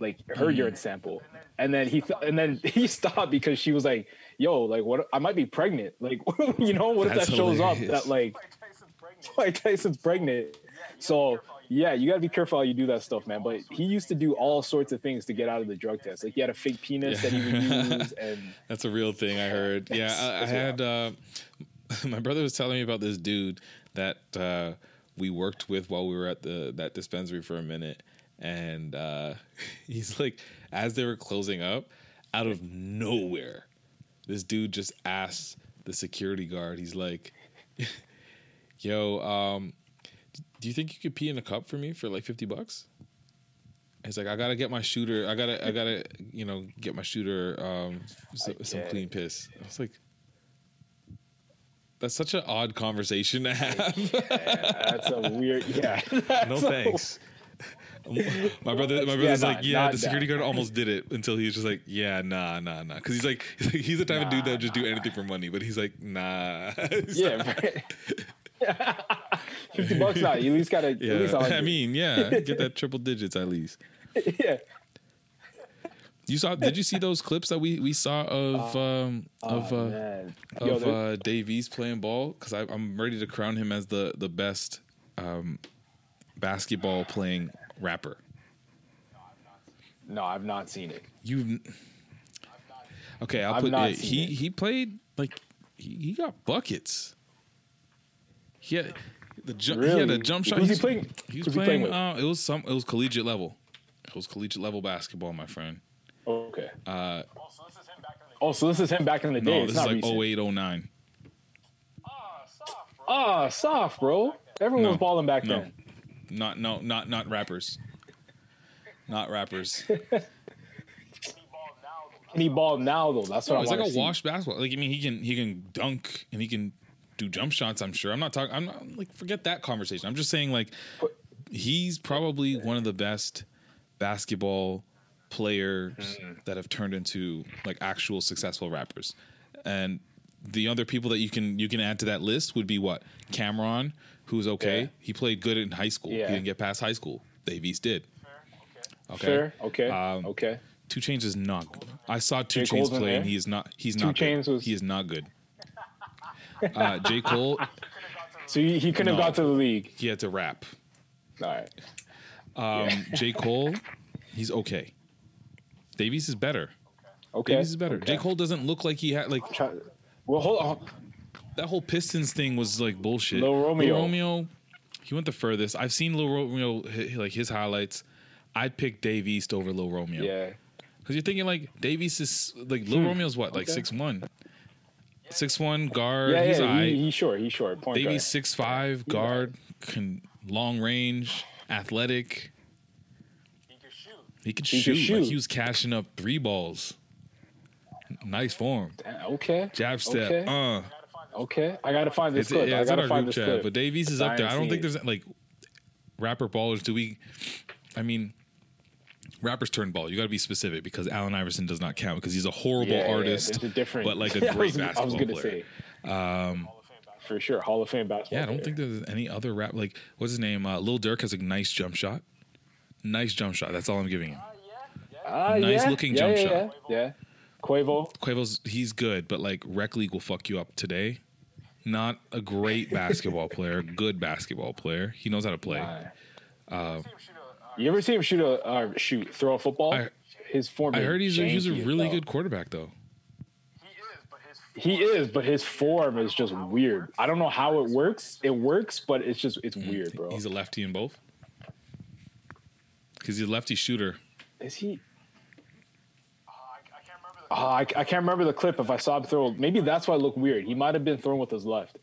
like her urine sample, and then he th- and then [laughs] he stopped because she was like, yo, like what? I might be pregnant. Like, [laughs] you know, what if That's that shows up that like Mike Tyson's pregnant? [laughs] So yeah, you gotta be careful how you do that stuff, man. But he used to do all sorts of things to get out of the drug test. Like he had a fake penis that he would [laughs] use, and That's a real thing I heard. Yeah, I, I had uh, my brother was telling me about this dude that uh, we worked with while we were at the that dispensary for a minute, and uh, he's like, as they were closing up, out of nowhere, this dude just asked the security guard. He's like, [laughs] "Yo, um, do you think you could pee in a cup for me for like fifty bucks?" He's like, "I gotta get my shooter. I gotta, I gotta, you know, get my shooter um, so, some clean piss." I was like. That's such an odd conversation to [laughs] have. That's a weird. Yeah. [laughs] no That's a- thanks. [laughs] my brother, my brother's nah, like, yeah, not the security that. guard almost did it until he was just like, yeah, nah, nah, nah, because [laughs] he's like, he's the type of dude that would just do anything for money, but he's like, nah, [laughs] Yeah. right. Fifty bucks not. You at least gotta. yeah. At least I mean, yeah, get that triple digits at least. yeah. You saw? Did you see those clips that we we saw of um of Oh, uh, man. Yo, of uh, Dave East playing ball? Because I'm ready to crown him as the the best um basketball playing rapper. No, I've not seen it. You okay? I'll I've put not seen he it. he played like he, he got buckets. He had the jump. He had a jump shot. Who's he playing- He was who's he playing. playing with? uh, it was some. It was collegiate level. It was collegiate level basketball, my friend. Okay. Uh, Oh, so this is him back in the day. no, it's this is not like recent. 08, 09. Ah, soft, bro. Everyone No, was balling back no. then. Not no not not rappers. Not rappers. [laughs] And he ball now though. That's what No, I it's want like a see. wash basketball. Like I mean, he can he can dunk and he can do jump shots. I'm sure. I'm not talking. I'm not like forget that conversation. I'm just saying like he's probably one of the best basketball players Mm-hmm. that have turned into like actual successful rappers. And the other people that you can you can add to that list would be what Cam'ron, who's okay. Yeah. He played good in high school. Yeah. He didn't get past high school. Dave East did. Okay. Fair. Okay. Um, okay. Two Chainz is not. good. I saw Two J. Chains Cole's play, and there? he is not. He's Two not. Chainz good. was- He is not good. [laughs] Uh, J Cole, [laughs] So he, he couldn't no. have got to the league. he had to rap. All right. Um, J [laughs] Cole, he's okay. Dave East is better. Okay. Dave East is better. Okay. J Cole doesn't look like he had like Try- Well, hold on. that whole Pistons thing was like bullshit. Lil Romeo. Romeo, he went the furthest. I've seen Lil Romeo like his highlights. I'd pick Dave East over Lil Romeo. Yeah. Because you're thinking like Dave East is like Lil hmm. Romeo's what like Okay. six one, six one guard. Yeah, he's yeah. aight. He, he's short. He's short. Point Dave East guard. six five guard, can long range, athletic. He could shoot. He shoot. could Like shoot. he was cashing up three balls. Nice form. Damn, Okay. Jab step. Okay. Uh. Okay. I gotta find this It's, clip. yeah, I it's in gotta our find group this chat. clip. But Dave East is up there. I don't think there's like rapper ballers. Do we? I mean, rappers turn ball. You got to be specific because Allen Iverson does not count because he's a horrible Yeah, yeah, artist, there's a different- but like a [laughs] great was- I was basketball player. say. Um, For sure. Hall of Fame basketball. yeah, I don't player. think there's any other rap. Like, what's his name? Uh, Lil Durk has a nice jump shot. Nice jump shot. That's all I'm giving him. Nice yeah, looking yeah, jump yeah, shot. Yeah. Quavo. Quavo's he's good, but like rec league will fuck you up today. Not a great [laughs] basketball player, good basketball player. He knows how to play. Uh, You ever see him shoot a uh, shoot throw a football? I- his form. I heard he's a, he's a really hell. good quarterback though. He is, but his form is just weird. I don't know how it works. It works, but it's just it's weird, bro. Mm, He's a lefty in both. Because he's a lefty shooter. Is he? Oh, I, I can't remember the clip. If I saw him throw, maybe that's why it looked weird. He might have been throwing with his left.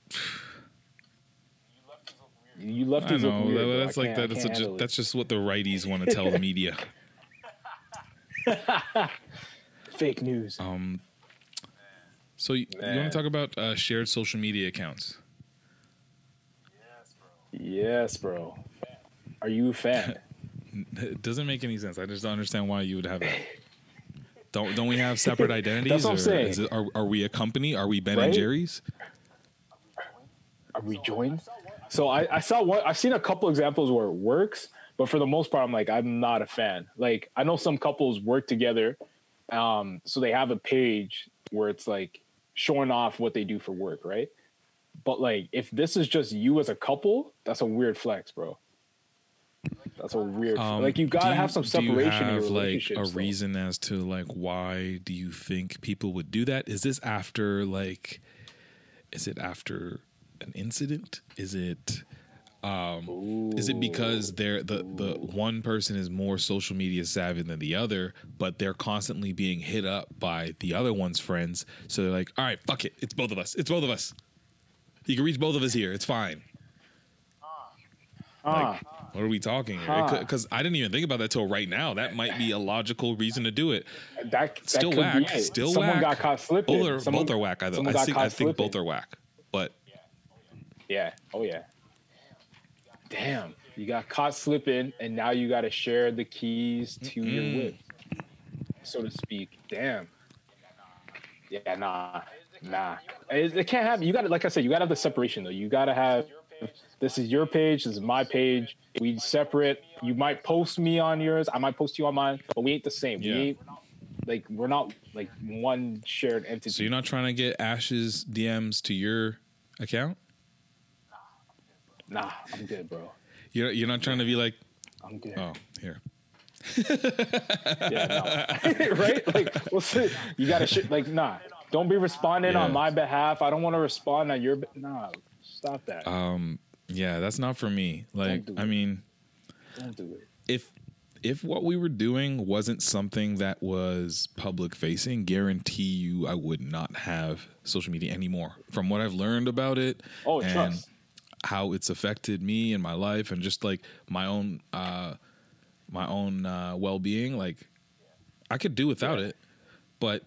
You I know look weird. that- that's like that. It's can't a, ju- that's just what the righties want to tell the media. [laughs] fake news. Um, so you, you want to talk about uh, shared social media accounts? Yes, bro. Yes, bro. Are you a fan? [laughs] It doesn't make any sense. I just don't understand why you would have that. [laughs] Don't don't we have separate identities? [laughs] That's what I'm saying. it- are are we a company? Are we Ben Right? and Jerry's? Are we joined? So I, I saw one. I've seen a couple examples where it works, but for the most part, I'm like, I'm not a fan. Like I know some couples work together, um, so they have a page where it's like showing off what they do for work, right? But like, if this is just you as a couple, that's a weird flex, bro. That's a weird. Um, like you gotta have some do separation you in have your like a reason as to like why do you think people would do that? Is this after like? Is it after an incident? Is it Um, is it because they're the the one person is more social media savvy than the other, but they're constantly being hit up by the other one's friends? So they're like, "All right, fuck it, it's both of us. It's both of us. You can reach both of us here. It's fine." Ah. What are we talking. Because I didn't even think about that till right now. That might be a logical reason to do it. that, that Still could whack. Still Someone whack. got caught slipping. Both are, Someone- both are whack. I, think, I think both are whack. But Yeah. Oh yeah. Damn. You got caught slipping, and now you got to share the keys to Mm. your whip, so to speak. Damn. Yeah. Nah. Nah. It, it can't happen. You got to, like I said, you got to have the separation though. You got to have. This is your page. This is my page. We separate. You might post me on yours. I might post you on mine, but we ain't the same. Yeah. We ain't like we're not like one shared entity. so you're not trying to get Ash's DMs to your account. Nah, I'm good, bro. You're you're not trying to be like, I'm good. oh, here. Yeah, no. [laughs] [laughs] right? Like, what's it? You gotta sh- like, nah. Don't be responding Yeah. on my behalf. I don't want to respond on your. Be- nah, stop that. Um, yeah, that's not for me. Like, do I mean, don't do it. if if what we were doing wasn't something that was public facing, guarantee you I would not have social media anymore. From what I've learned about it Oh, and trust. how it's affected me and my life and just like my own uh my own uh well-being, like I could do without it. But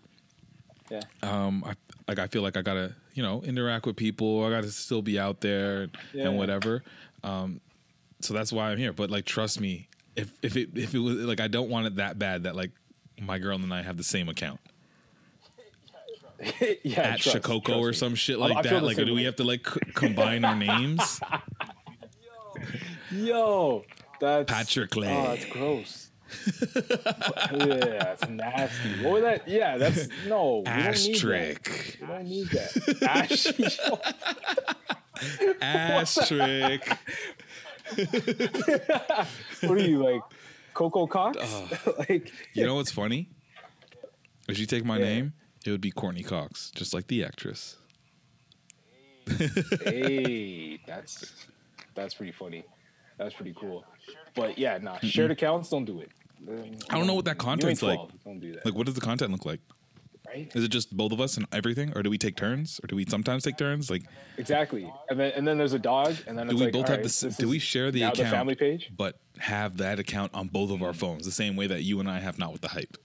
Yeah. um I like I feel like I got to, you know, interact with people. I got to still be out there Yeah. and whatever. Um so that's why I'm here. But like, trust me, if if it if it was like, I don't want it that bad that like my girl and I have the same account [laughs] yeah, at trust, Shakoko trust or some shit like I feel that. Like, do we have to like c- combine our names? [laughs] Yo, that's Patrick Oh, Lay. that's gross. Yeah, it's nasty. What was that? Yeah, that's no. we don't need that. Asterisk. We don't need that. Ash, [laughs] Asterisk. [laughs] what are you like, Coco Cox? [laughs] like, You know what's funny? If you take my Yeah. name, it would be Courteney Cox, just like the actress. hey, that's that's pretty funny. That's pretty cool. But yeah, nah, shared accounts don't do it. I don't know what that content's like. Don't do that. Like, what does the content look like? Right? Is it just both of us and everything, or do we take turns, or do we sometimes take turns? Like, Exactly. And then and then there's a dog, and then do we like, both have right, this Do we share the account, the family page? but have that account on both of our phones, the same way that you and I have not with the hype?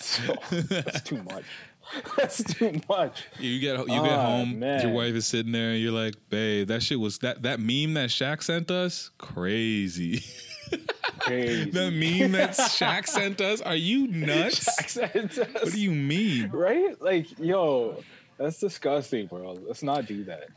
So, that's too much. [laughs] That's too much. You get you get Ah, home, man. your wife is sitting there, and you're like, "Babe, that shit was that that meme that Shaq sent us, crazy." [laughs] Crazy. the meme that Shaq sent us, are you nuts? What do you mean? Right? Like, yo, that's disgusting, bro. Let's not do that.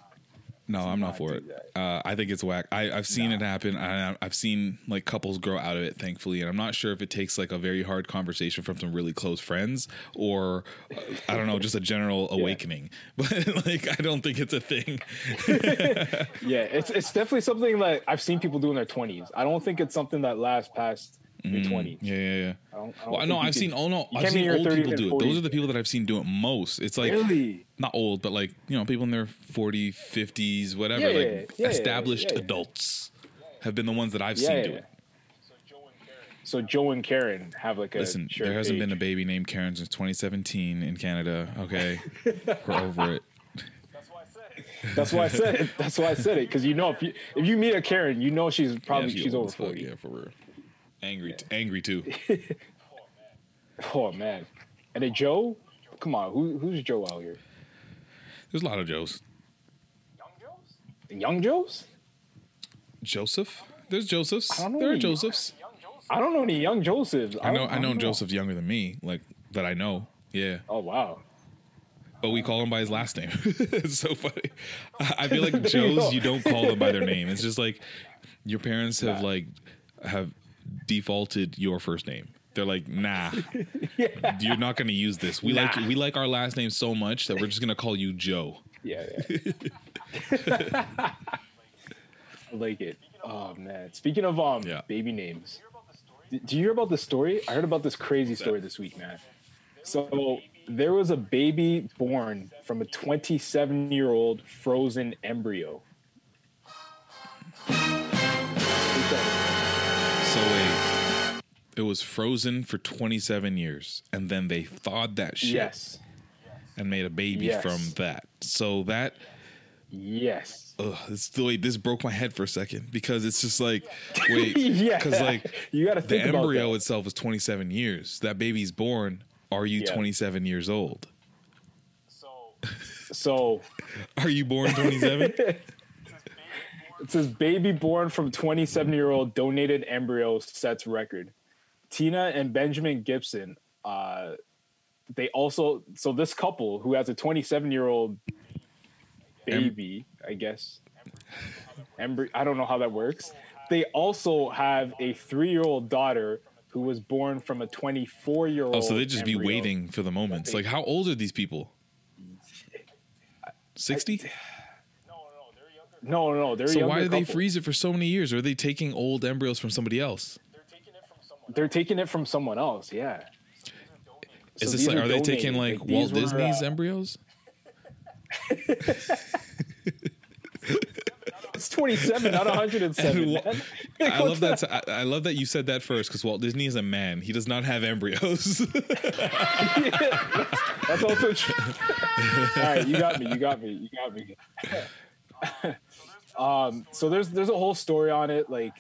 No, I'm not for it. Uh, I think it's whack. I, I've seen it happen. I, I've seen like couples grow out of it, thankfully, and I'm not sure if it takes like a very hard conversation from some really close friends or uh, I don't know, just a general [laughs] awakening. [laughs] But like, I don't think it's a thing. [laughs] Yeah, it's it's definitely something that I've seen people do in their twenties. I don't think it's something that lasts past your Mm, twenties. Yeah, yeah, yeah. I don't, I don't well, no, I've seen. Oh no, I've can't be in seen old people do it. Those are the people that I've seen do it most. It's like Really? not old, but like you know, people in their 40s, 50s, whatever, Yeah, like yeah, established yeah, adults have been the ones that I've seen do it. So Joe and Karen have like a Listen, there hasn't page. been a baby named Karen since 2017 in Canada. Okay, [laughs] we're over it. That's why I said it. That's why I said it That's why I said it. because you know if you if you meet a Karen, you know she's probably Yeah, she she's over fuck, forty. Yeah, for real. Angry, angry too. [laughs] Oh man, and a Joe, come on, who who's Joe out here? There's a lot of Joes. Young Joes? Young Joes. Joseph. There's Josephs. I don't know There are any- Josephs. I don't know any young Josephs. I know. don't- I know don't Joseph's younger than me. Like that. I know. Yeah. Oh wow. But we call him by his last name. [laughs] it's so funny. I I feel like [laughs] There you. Joe's, you don't call them by their name. It's just like your parents have like have defaulted your first name. They're like, nah, [laughs] you're not going to use this. We like we like our last name so much that we're just going to call you Joe. Yeah, yeah. [laughs] I like it. Oh man. Speaking of um baby names, do you hear about the story? I heard about this crazy story this week, man. So there was a baby born from a 27 year old frozen embryo. It was frozen for 27 years, and then they thawed that shit Yes. and made a baby Yes. from that. So that Yes. ugh, this the way this broke my head for a second because it's just like [laughs] wait, Yeah. because like You gotta the embryo itself is 27 years. That baby's born. Are you Yeah. 27 years old? So so [laughs] Are you born 27? [laughs] it says baby born from 27 year old donated embryo sets record. Tina and Benjamin Gibson. Uh, they also so this couple who has a 27 year old baby, I guess. Embryo. I don't know how that works. They also have a three year old daughter who was born from a 24 year old. oh, so they just be waiting for the moments. Like, how old are these people? [sighs] 60? No, no, no, they're younger. So younger why do they freeze it for so many years? Or are they taking old embryos from somebody else? They're taking it from someone else. Yeah. Is So this like are are they taking like Like, Walt these were, Disney's uh, embryos? [laughs] It's 27, not 107. And [laughs] man. [laughs] I love that. I, I love that you said that first because Walt Disney is a man. He does not have embryos. That's also true. All right, you got me. You got me. You got me. um, so there's there's a whole story on it. Like,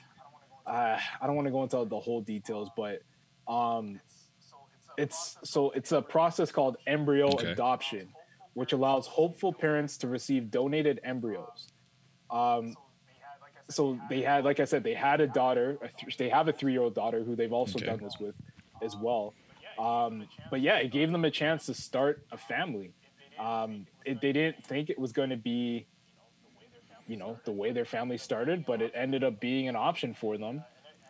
uh, I don't want to go into the whole details, but um, it's so it's a process called embryo Okay. adoption, which allows hopeful parents to receive donated embryos. Um, so they had, like I said, they had a daughter. A th- they have a three-year-old daughter who they've also Okay. done this with, as well. Um, but yeah, it gave them a chance to start a family. Um, it, they didn't think it was going to be, you know, the way their family started, but it ended up being an option for them,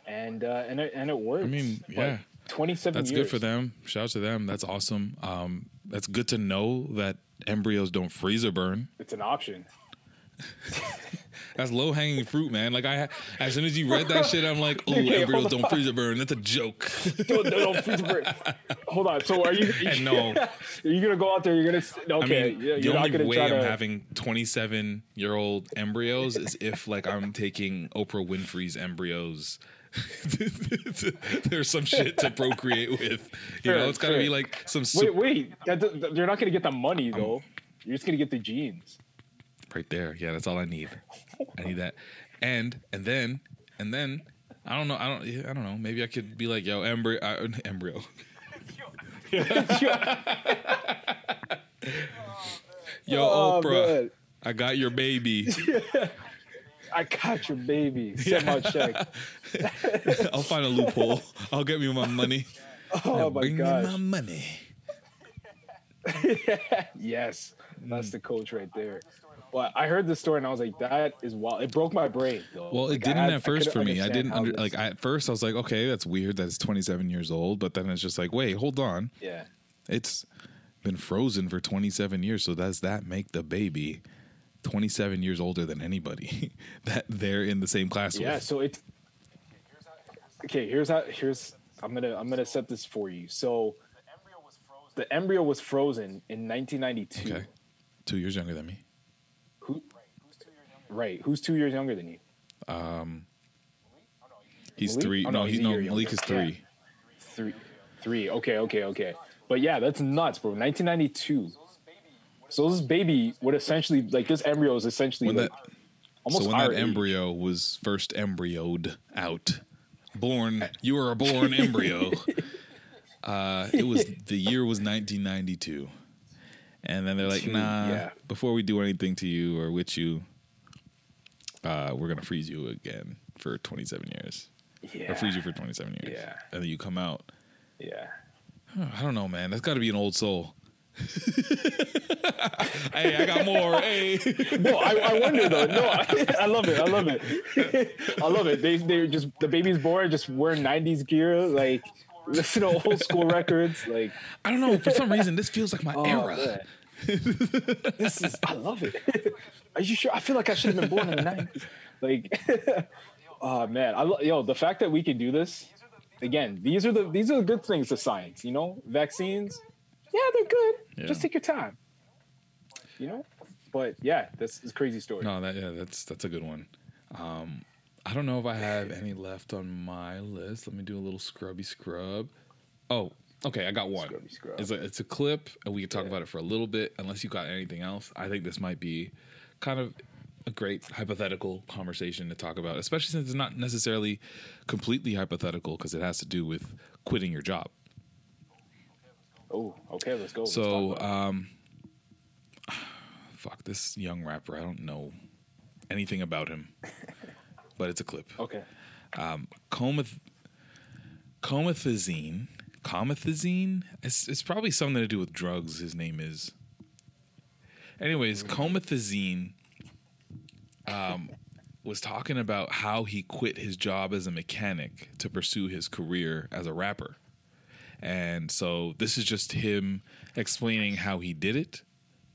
and uh, and it and it worked. I mean, yeah, twenty-seven. that's years. good for them. Shout out to them. That's awesome. Um, that's good to know that embryos don't freeze or burn. It's an option. [laughs] That's low hanging fruit, man. Like I, as soon as you read that shit, I'm like, oh, [laughs] Okay, embryos don't freeze or burn. That's a joke. [laughs] Don't- don't freeze the bird. Hold on. So are you? And no. Are you gonna go out there? You're gonna okay. I mean, you're the you're not only gonna way I'm to. having 27 year old embryos is if like I'm taking Oprah Winfrey's embryos. There's some shit to procreate with. You Fair, know, it's got to fair. be like some Wait, wait. That, that- you're not gonna get the money though. You're just gonna get the genes. Right there. Yeah, that's all I need. I need that, and and then and then I don't know. I don't. I don't know. Maybe I could be like, yo, embryo, uh, embryo. Yo, Oh, Oprah, man. I got your baby. [laughs] I got your baby. Send my check. [laughs] I'll find a loophole. I'll get me my money. [laughs] Oh my bring me my money. Yes, that's the coach right there. But I heard this story and I was like, that is wild. It broke my brain. Though. Well, it Like, didn't had- at first for me. I didn't under like at first I was like, okay, that's weird that it's 27 years old, but then it's just like, wait, hold on. Yeah. It's been frozen for 27 years, so does that make the baby 27 years older than anybody [laughs] that they're in the same class Yeah. with? So it's okay. Here's how. Here's I'm gonna I'm gonna set this for you. So the embryo was frozen in 1992. Okay. 2 years younger than me. Right. Who's two years younger than you? Um He's Malik? 3. Oh, no, no, he's he's no Malik is younger. 3. Three. Three. Okay. Okay. Okay. But yeah, that's nuts, bro. 1992. So this baby would essentially like this embryo is essentially like that almost so when our that age. embryo was first embryoed out, born, you were a born embryo. [laughs] Uh, it was the year was 1992, and then they're like, "Nah, yeah. before we do anything to you or with you, uh, we're gonna freeze you again for 27 years, Yeah. or freeze you for 27 years, Yeah. and then you come out. Yeah. I don't know, man. That's got to be an old soul. [laughs] hey, I got more. Hey, [laughs] No, I, I wonder though. No, I, [laughs] I love it. I love it. I love it. They they just the baby's born just wearing 90s gear, like listen to old school records. Like I don't know. For some reason, this feels like my oh, era. man. This is I love it. Are you sure? I feel like I should have been born in the 90s. Like [laughs] oh man. I lo- yo, the fact that we can do this again, these are the these are the good things of science, you know? Vaccines, yeah, they're good. Yeah. Just take your time. You know? But yeah, this is a crazy story. No, that yeah, that's that's a good one. Um, I don't know if I have any left on my list. Let me do a little scrubby scrub. Oh, okay, I got one. Scrubby scrub. It's a it's a clip, and we can talk about it for a little bit. Unless you got anything else, I think this might be kind of a great hypothetical conversation to talk about, especially since it's not necessarily completely hypothetical because it has to do with quitting your job. Oh, okay, let's go. Let's So, um, [sighs] fuck this young rapper. I don't know anything about him, but it's a clip. [laughs] okay. Um, Cometh, comethazine, comethazine. It's it's probably something to do with drugs. His name is. Anyways, comethazine. Um, was talking about how he quit his job as a mechanic to pursue his career as a rapper. And so this is just him explaining how he did it,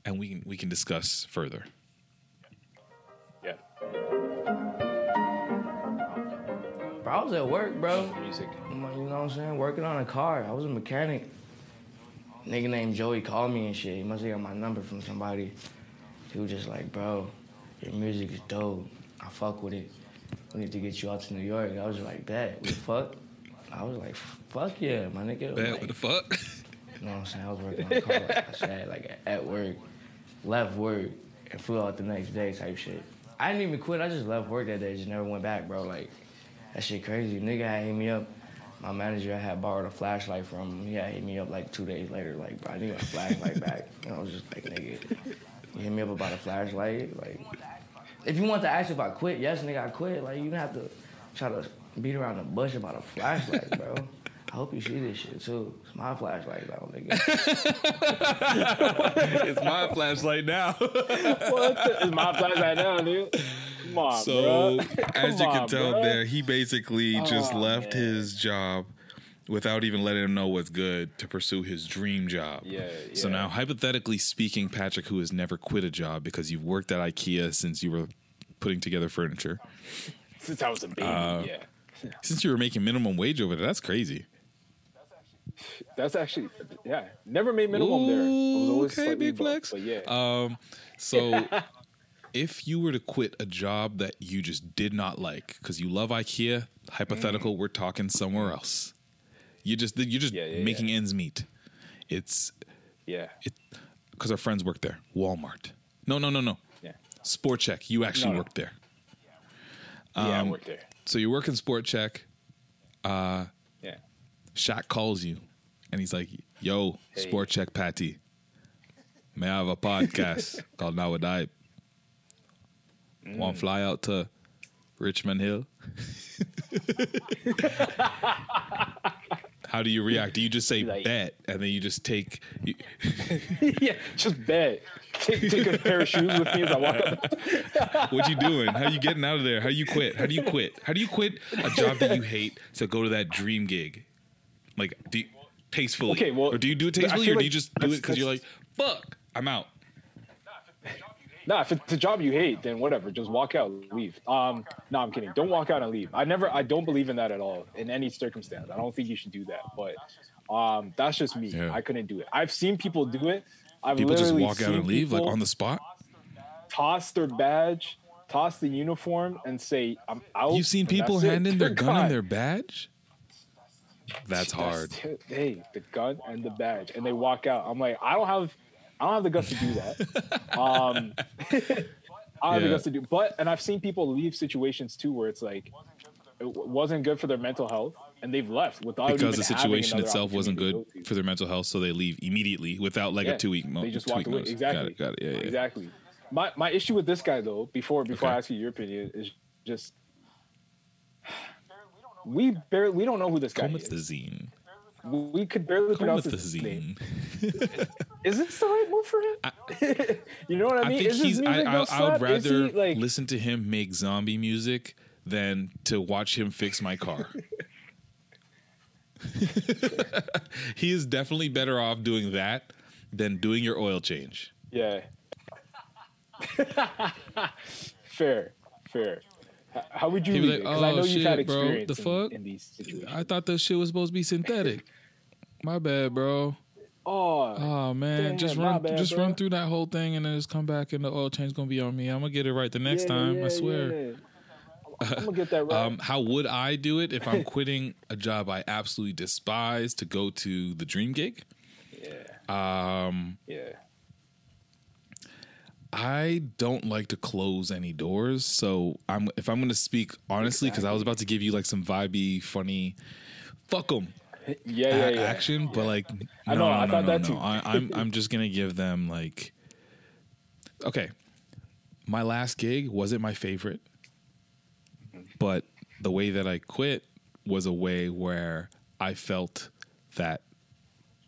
and we can we can discuss further. I was at work, bro. Music. You know what I'm saying? Working on a car. I was a mechanic. Nigga named Joey called me and shit. He must have got my number from somebody. He was just like, bro, your music is dope. I fuck with it. We need to get you out to New York. I was like, bet, what the fuck? I was like, fuck yeah, my nigga. Man, Like, what the fuck? [laughs] You know what I'm saying? I was working on a car, like I said, like at work, left work, and flew out the next day type shit. I didn't even quit. I just left work that day. Just never went back, bro. Like that shit crazy. Nigga had hit me up. My manager I had borrowed a flashlight from him. He had hit me up like two days later. Like, bro, I need my flashlight back. And I was just like, nigga, you hit me up about a flashlight. Like, if you want to ask if I quit, yes, nigga, I quit. Like, you don't have to try to beat around the bush about a flashlight, bro. I hope you see this shit too. It's my flashlight, though, nigga. [laughs] it's my flashlight now. what? It's my flashlight now, dude. Come on, So, [laughs] as you Come can tell bro. there, he basically just Oh, left man. his job without even letting him know what's good to pursue his dream job. Yeah, So now, hypothetically speaking, Patrick, who has never quit a job because you've worked at IKEA since you were putting together furniture, Since I was a baby, Uh, yeah. since you were making minimum wage over there, that's crazy. That's actually, yeah. Never made minimum there. Was always okay, big flex. But yeah. Um, so [laughs] if you were to quit a job that you just did not like because you love IKEA, hypothetical, we're talking somewhere else. You just you're just yeah, making ends meet. It's yeah. it because our friends work there. Walmart. No, no, no, no. Yeah. Sport Chek. You actually No, no. worked there. yeah, I Um, worked there. So you work in Sport Chek. Uh, Yeah. Shaq calls you, and he's like, "Yo, Hey. Sport Chek, Patty, may I have a podcast [laughs] called Now Would I Mm. Want to fly out to Richmond Hill?" [laughs] How do you react? Do you just say Like- bet, and then you just take? You, [laughs] yeah, just bet. Take, take a pair of shoes with me as I walk up. [laughs] what you doing? How you getting out of there? How you quit? How do you quit? How do you quit a job that you hate to go to that dream gig? Like, do you, tastefully? Okay, well, or do you do it tastefully, or do like you just do it because you're like, fuck, I'm out. Nah, if it's a job you hate, then whatever. Just walk out, leave. Um, no, I'm kidding. Don't walk out and leave. I never, I don't believe in that at all in any circumstance. I don't think you should do that. But um, that's just me. Yeah. I couldn't do it. I've seen people do it. I've People just walk out and leave like on the spot. toss their badge, toss the uniform, and say, "I'm out." You've seen people hand in their [laughs] gun and their badge. That's hard. Hey, the gun and the badge, and they walk out. I'm like, I don't have, I don't have the guts to do that. um, [laughs] I don't have the guts to do. But and I've seen people leave situations too where it's like it wasn't good for their mental health, and they've left without Because the situation itself wasn't good go for their mental health, so they leave immediately without like Yeah, a two week. Mo- They just walked away. notice. Exactly. Got it. Got it. Yeah. Yeah. Exactly. My my issue with this guy though, before before I ask you your opinion, is just we barely we don't know who this guy is. Comethazine. We could barely pronounce his name. [laughs] Is this the right move for him? [laughs] you know what I I mean? think is he's. I, music I, I would? Is he, rather like listen to him make zombie music than to watch him fix my car. [laughs] [laughs] he is definitely better off doing that than doing your oil change. yeah. fair, fair. How would you He'd be like? Because I "Oh, know you've had shit, bro. experience The in, fuck? in these situations. I thought that shit was supposed to be synthetic. My bad, bro. Oh, Oh man, just Damn, my run, bad, just bro. run through that whole thing, and then just come back, and the oil change gonna be on me. I'm gonna get it right the next yeah, time. yeah, I swear. yeah. I'm gonna get that [laughs] right. Um, how would I do it if I'm [laughs] quitting a job I absolutely despise to go to the dream gig? Yeah. Um, yeah. I don't like to close any doors, so I'm if I'm to speak honestly because I was about to give you like some vibey, funny, fuck them. Yeah, yeah, yeah. action, but like I no, know, no, I no, thought no, that no. too. I, I'm I'm just gonna give them like okay. My last gig wasn't my favorite, but the way that I quit was a way where I felt that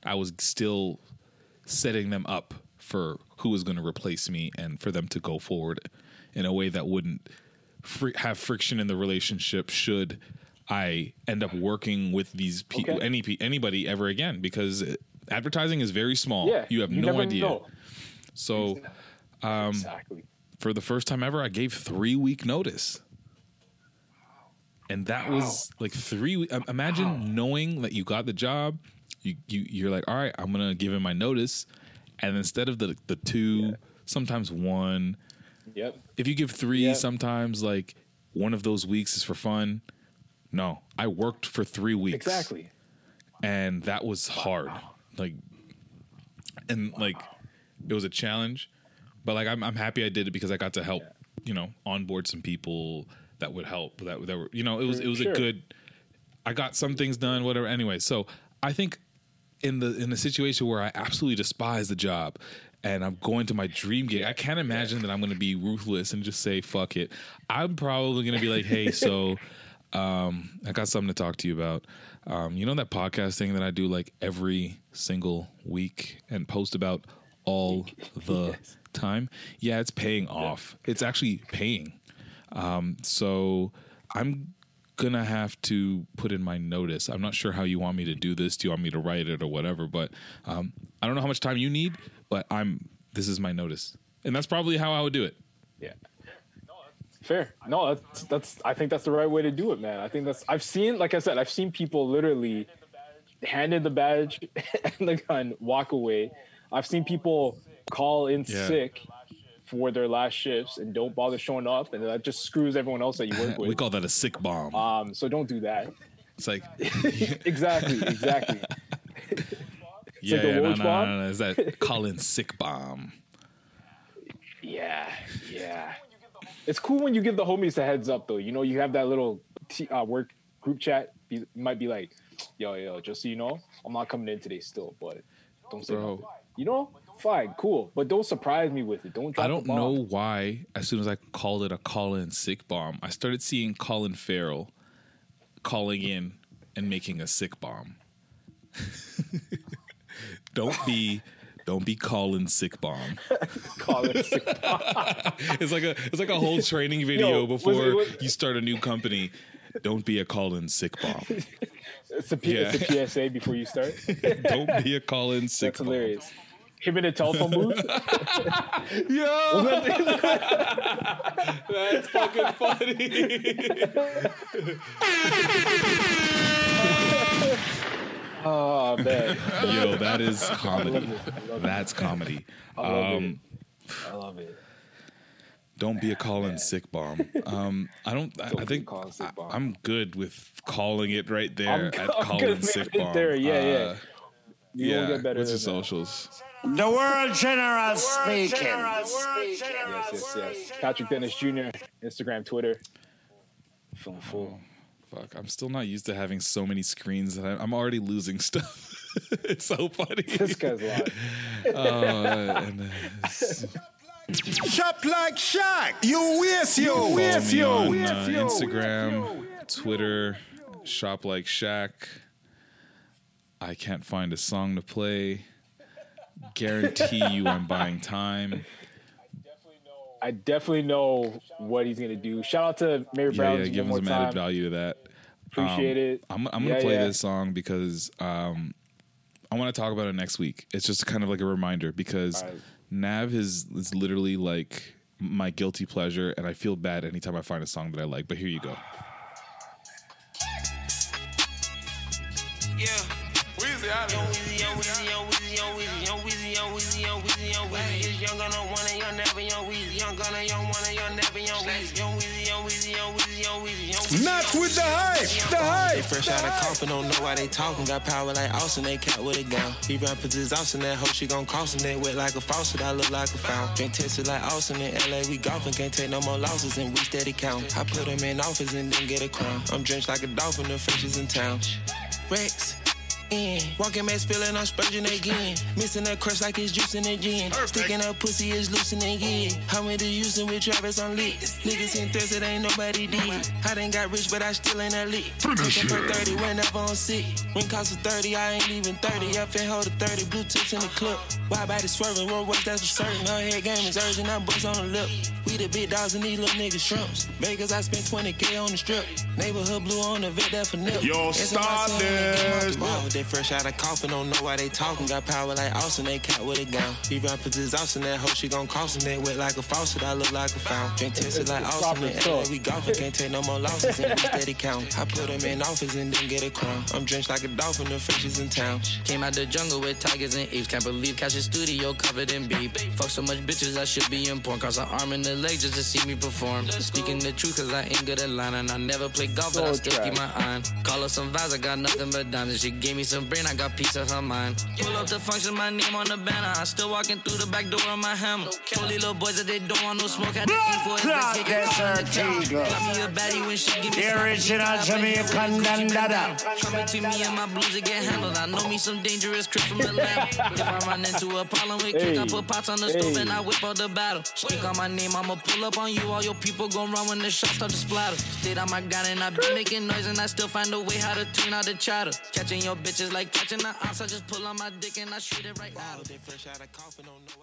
I was still setting them up for who was going to replace me and for them to go forward in a way that wouldn't fr- have friction in the relationship should I end up working with these people Okay. any anybody ever again because advertising is very small. Yeah, you have you no idea. know. So um Exactly. for the first time ever I gave 3 week notice. And that was like 3 we- um, imagine knowing that you got the job, you you you're like, "All right, I'm going to give him my notice." And instead of the the 2, sometimes 1, Yep. if you give three, Yeah. sometimes like one of those weeks is for fun. No, I worked for three weeks. Exactly. And that was hard. Like, and like, it was a challenge, but like, I'm, I'm happy I did it because I got to help, you know, onboard some people that would help that, that were, you know, it was, it was Sure. a good, I got some things done, whatever. Anyway, so I think in the in the situation where I absolutely despise the job and I'm going to my dream gig, I can't imagine that I'm going to be ruthless and just say fuck it. I'm probably going to be like, hey, so [laughs] um, I got something to talk to you about. Um, you know that podcast thing that I do like every single week and post about all [laughs] the time? Yeah, it's paying off. It's actually paying. Um, so I'm gonna have to put in my notice. I'm not sure how you want me to do this. Do you want me to write it or whatever? But um, I don't know how much time you need. But I'm. This is my notice, and that's probably how I would do it. Yeah. Fair. No, that's that's. I think that's the right way to do it, man. I think that's. I've seen, like I said, I've seen people literally hand in the badge [laughs] and the gun, walk away. I've seen people call in Yeah. sick for their last shifts and don't bother showing up, and that just screws everyone else that you work [laughs] with. we call that a sick bomb. Um, so don't do that. It's like [laughs] exactly, exactly. yeah, like the yeah no, no, no, no. Is that Colin sick bomb? Yeah, yeah. It's cool when you give the homies a heads up, though. You know, you have that little t- uh, work group chat. Be, might be like, "Yo, yo, just so you know, I'm not coming in today still, but don't say Bro. nothing." You know, fine, cool, but don't surprise me with it. Don't. I don't know why. As soon as I called it a Colin sick bomb, I started seeing Colin Farrell calling in and making a sick bomb. [laughs] don't be, don't be calling sick bomb. Call it sick It's like a it's like a whole training video Yo, was it- before was- you start a new company. Don't be a Colin sick bomb. It's a, P- it's a PSA before you start. [laughs] Don't be a Colin sick That's bomb. hilarious. Him in a telephone booth. [laughs] [laughs] Yo, that's fucking funny. Oh man. [laughs] Yo, that is I love comedy. it. I love it. That's comedy. I love Um, I love it. don't be a Colin sick bomb. [laughs] Um, I don't. I, Don't I be think Colin. I, am good with calling it right there I'm at good- I'm Colin good sick it bomb. there, yeah, yeah. Uh, You won't yeah. get better What's your that. socials? The world general speaking. Yes, yes, yes. Patrick Dennis Jr. Instagram, Twitter. Feeling full. Fuck, I'm still not used to having so many screens that I, I'm already losing [laughs] stuff. it's so funny. This guy's live. Uh, and, uh, [laughs] Shop like Shaq. You waste you. follow waste me you. on uh. Instagram, Twitter, shop like Shaq. I can't find a song to play. Guarantee you, I'm buying time. I definitely know what he's gonna do. Shout out to Mary Brown. yeah, give him some more added value to that. Appreciate Um, it. I'm, I'm gonna Yeah, play yeah. this song because um, I want to talk about it next week. It's just kind of like a reminder because Nav is is literally like my guilty pleasure, and I feel bad anytime I find a song that I like. But here you go. Yeah. Weezy out with the hype. The hype. They fresh out of coffin, don't know why they talking. Got power like Austin, they cat with a gown. He rappers is Austin, that hoe she gon' cross him. That wet like a faucet, I look like a fountain. Drink tested like Austin in LA, we golfing. Can't take no more losses and we steady count. I put him in office and then get a crown. I'm drenched like a dolphin, the freshest in town. Rex. In. Walking man spilling, I'm spurging again. Missing that crush like it's juicing gin. Sticking up pussy is loosening again. How many the using with Travis on lit? Niggas in thirst, it ain't nobody did. I done got rich, but I still ain't elite. Take up per 30 whenever on sick. When cost of 30, I ain't even 30. Up and hold a 30, blue tips in the clip. Why body swerving, road work, that's for certain. Her head game is urgent, I bust on the lip. We the big dogs and these little niggas shrimps. Vegas, I spent 20k on the strip. Neighborhood blue on the vet, that for nip. Yo, That's why I say I ain't came out Stardust. the ball. They fresh out of coffin, don't know why they talking. Got power like Austin, they cat with a gown. He rappers is Austin, that hoe she gon' cost him. They wet like a faucet, I look like a fountain. Drink tested like Austin, in LA, we golfing, can't take no more losses and we steady count. I put him in office and then get a crown. I'm drenched like a dolphin, the freshest in town. Came out the jungle with tigers and apes. Can't believe catch a studio covered in beef. Fuck so much bitches, I should be in porn. Cross an arm and a leg just to see me perform. Speaking the truth, cause I ain't good at lying. And I never play golf, but I still keep my eye. Call her some vibes, I got nothing but diamonds. She gave me some brain, I got of her mind. Pull up the function, my name on the banner. I still walking through the back door on my hammer. These little boys that they don't want no smoke. To aim for it. Blood they take it Desert on the counter. Eagle. Got me a baddie when she give me The original I Jamaican put it Gucci Dandada. Coming to me and my blues to get handled. I know me some dangerous Chris from Atlanta. if I run into a problem with kick, I put pots on the stove and I whip out the battle. Speak on my name, I'ma pull up on you. All your people gon' run when the shots start to splatter. Stayed on my gun and I been making noise and I still find a way how to tune out the chatter. Catching your bitches like catching the ops. I just pull on my dick and I shoot it right out. They fresh out of coffin, don't know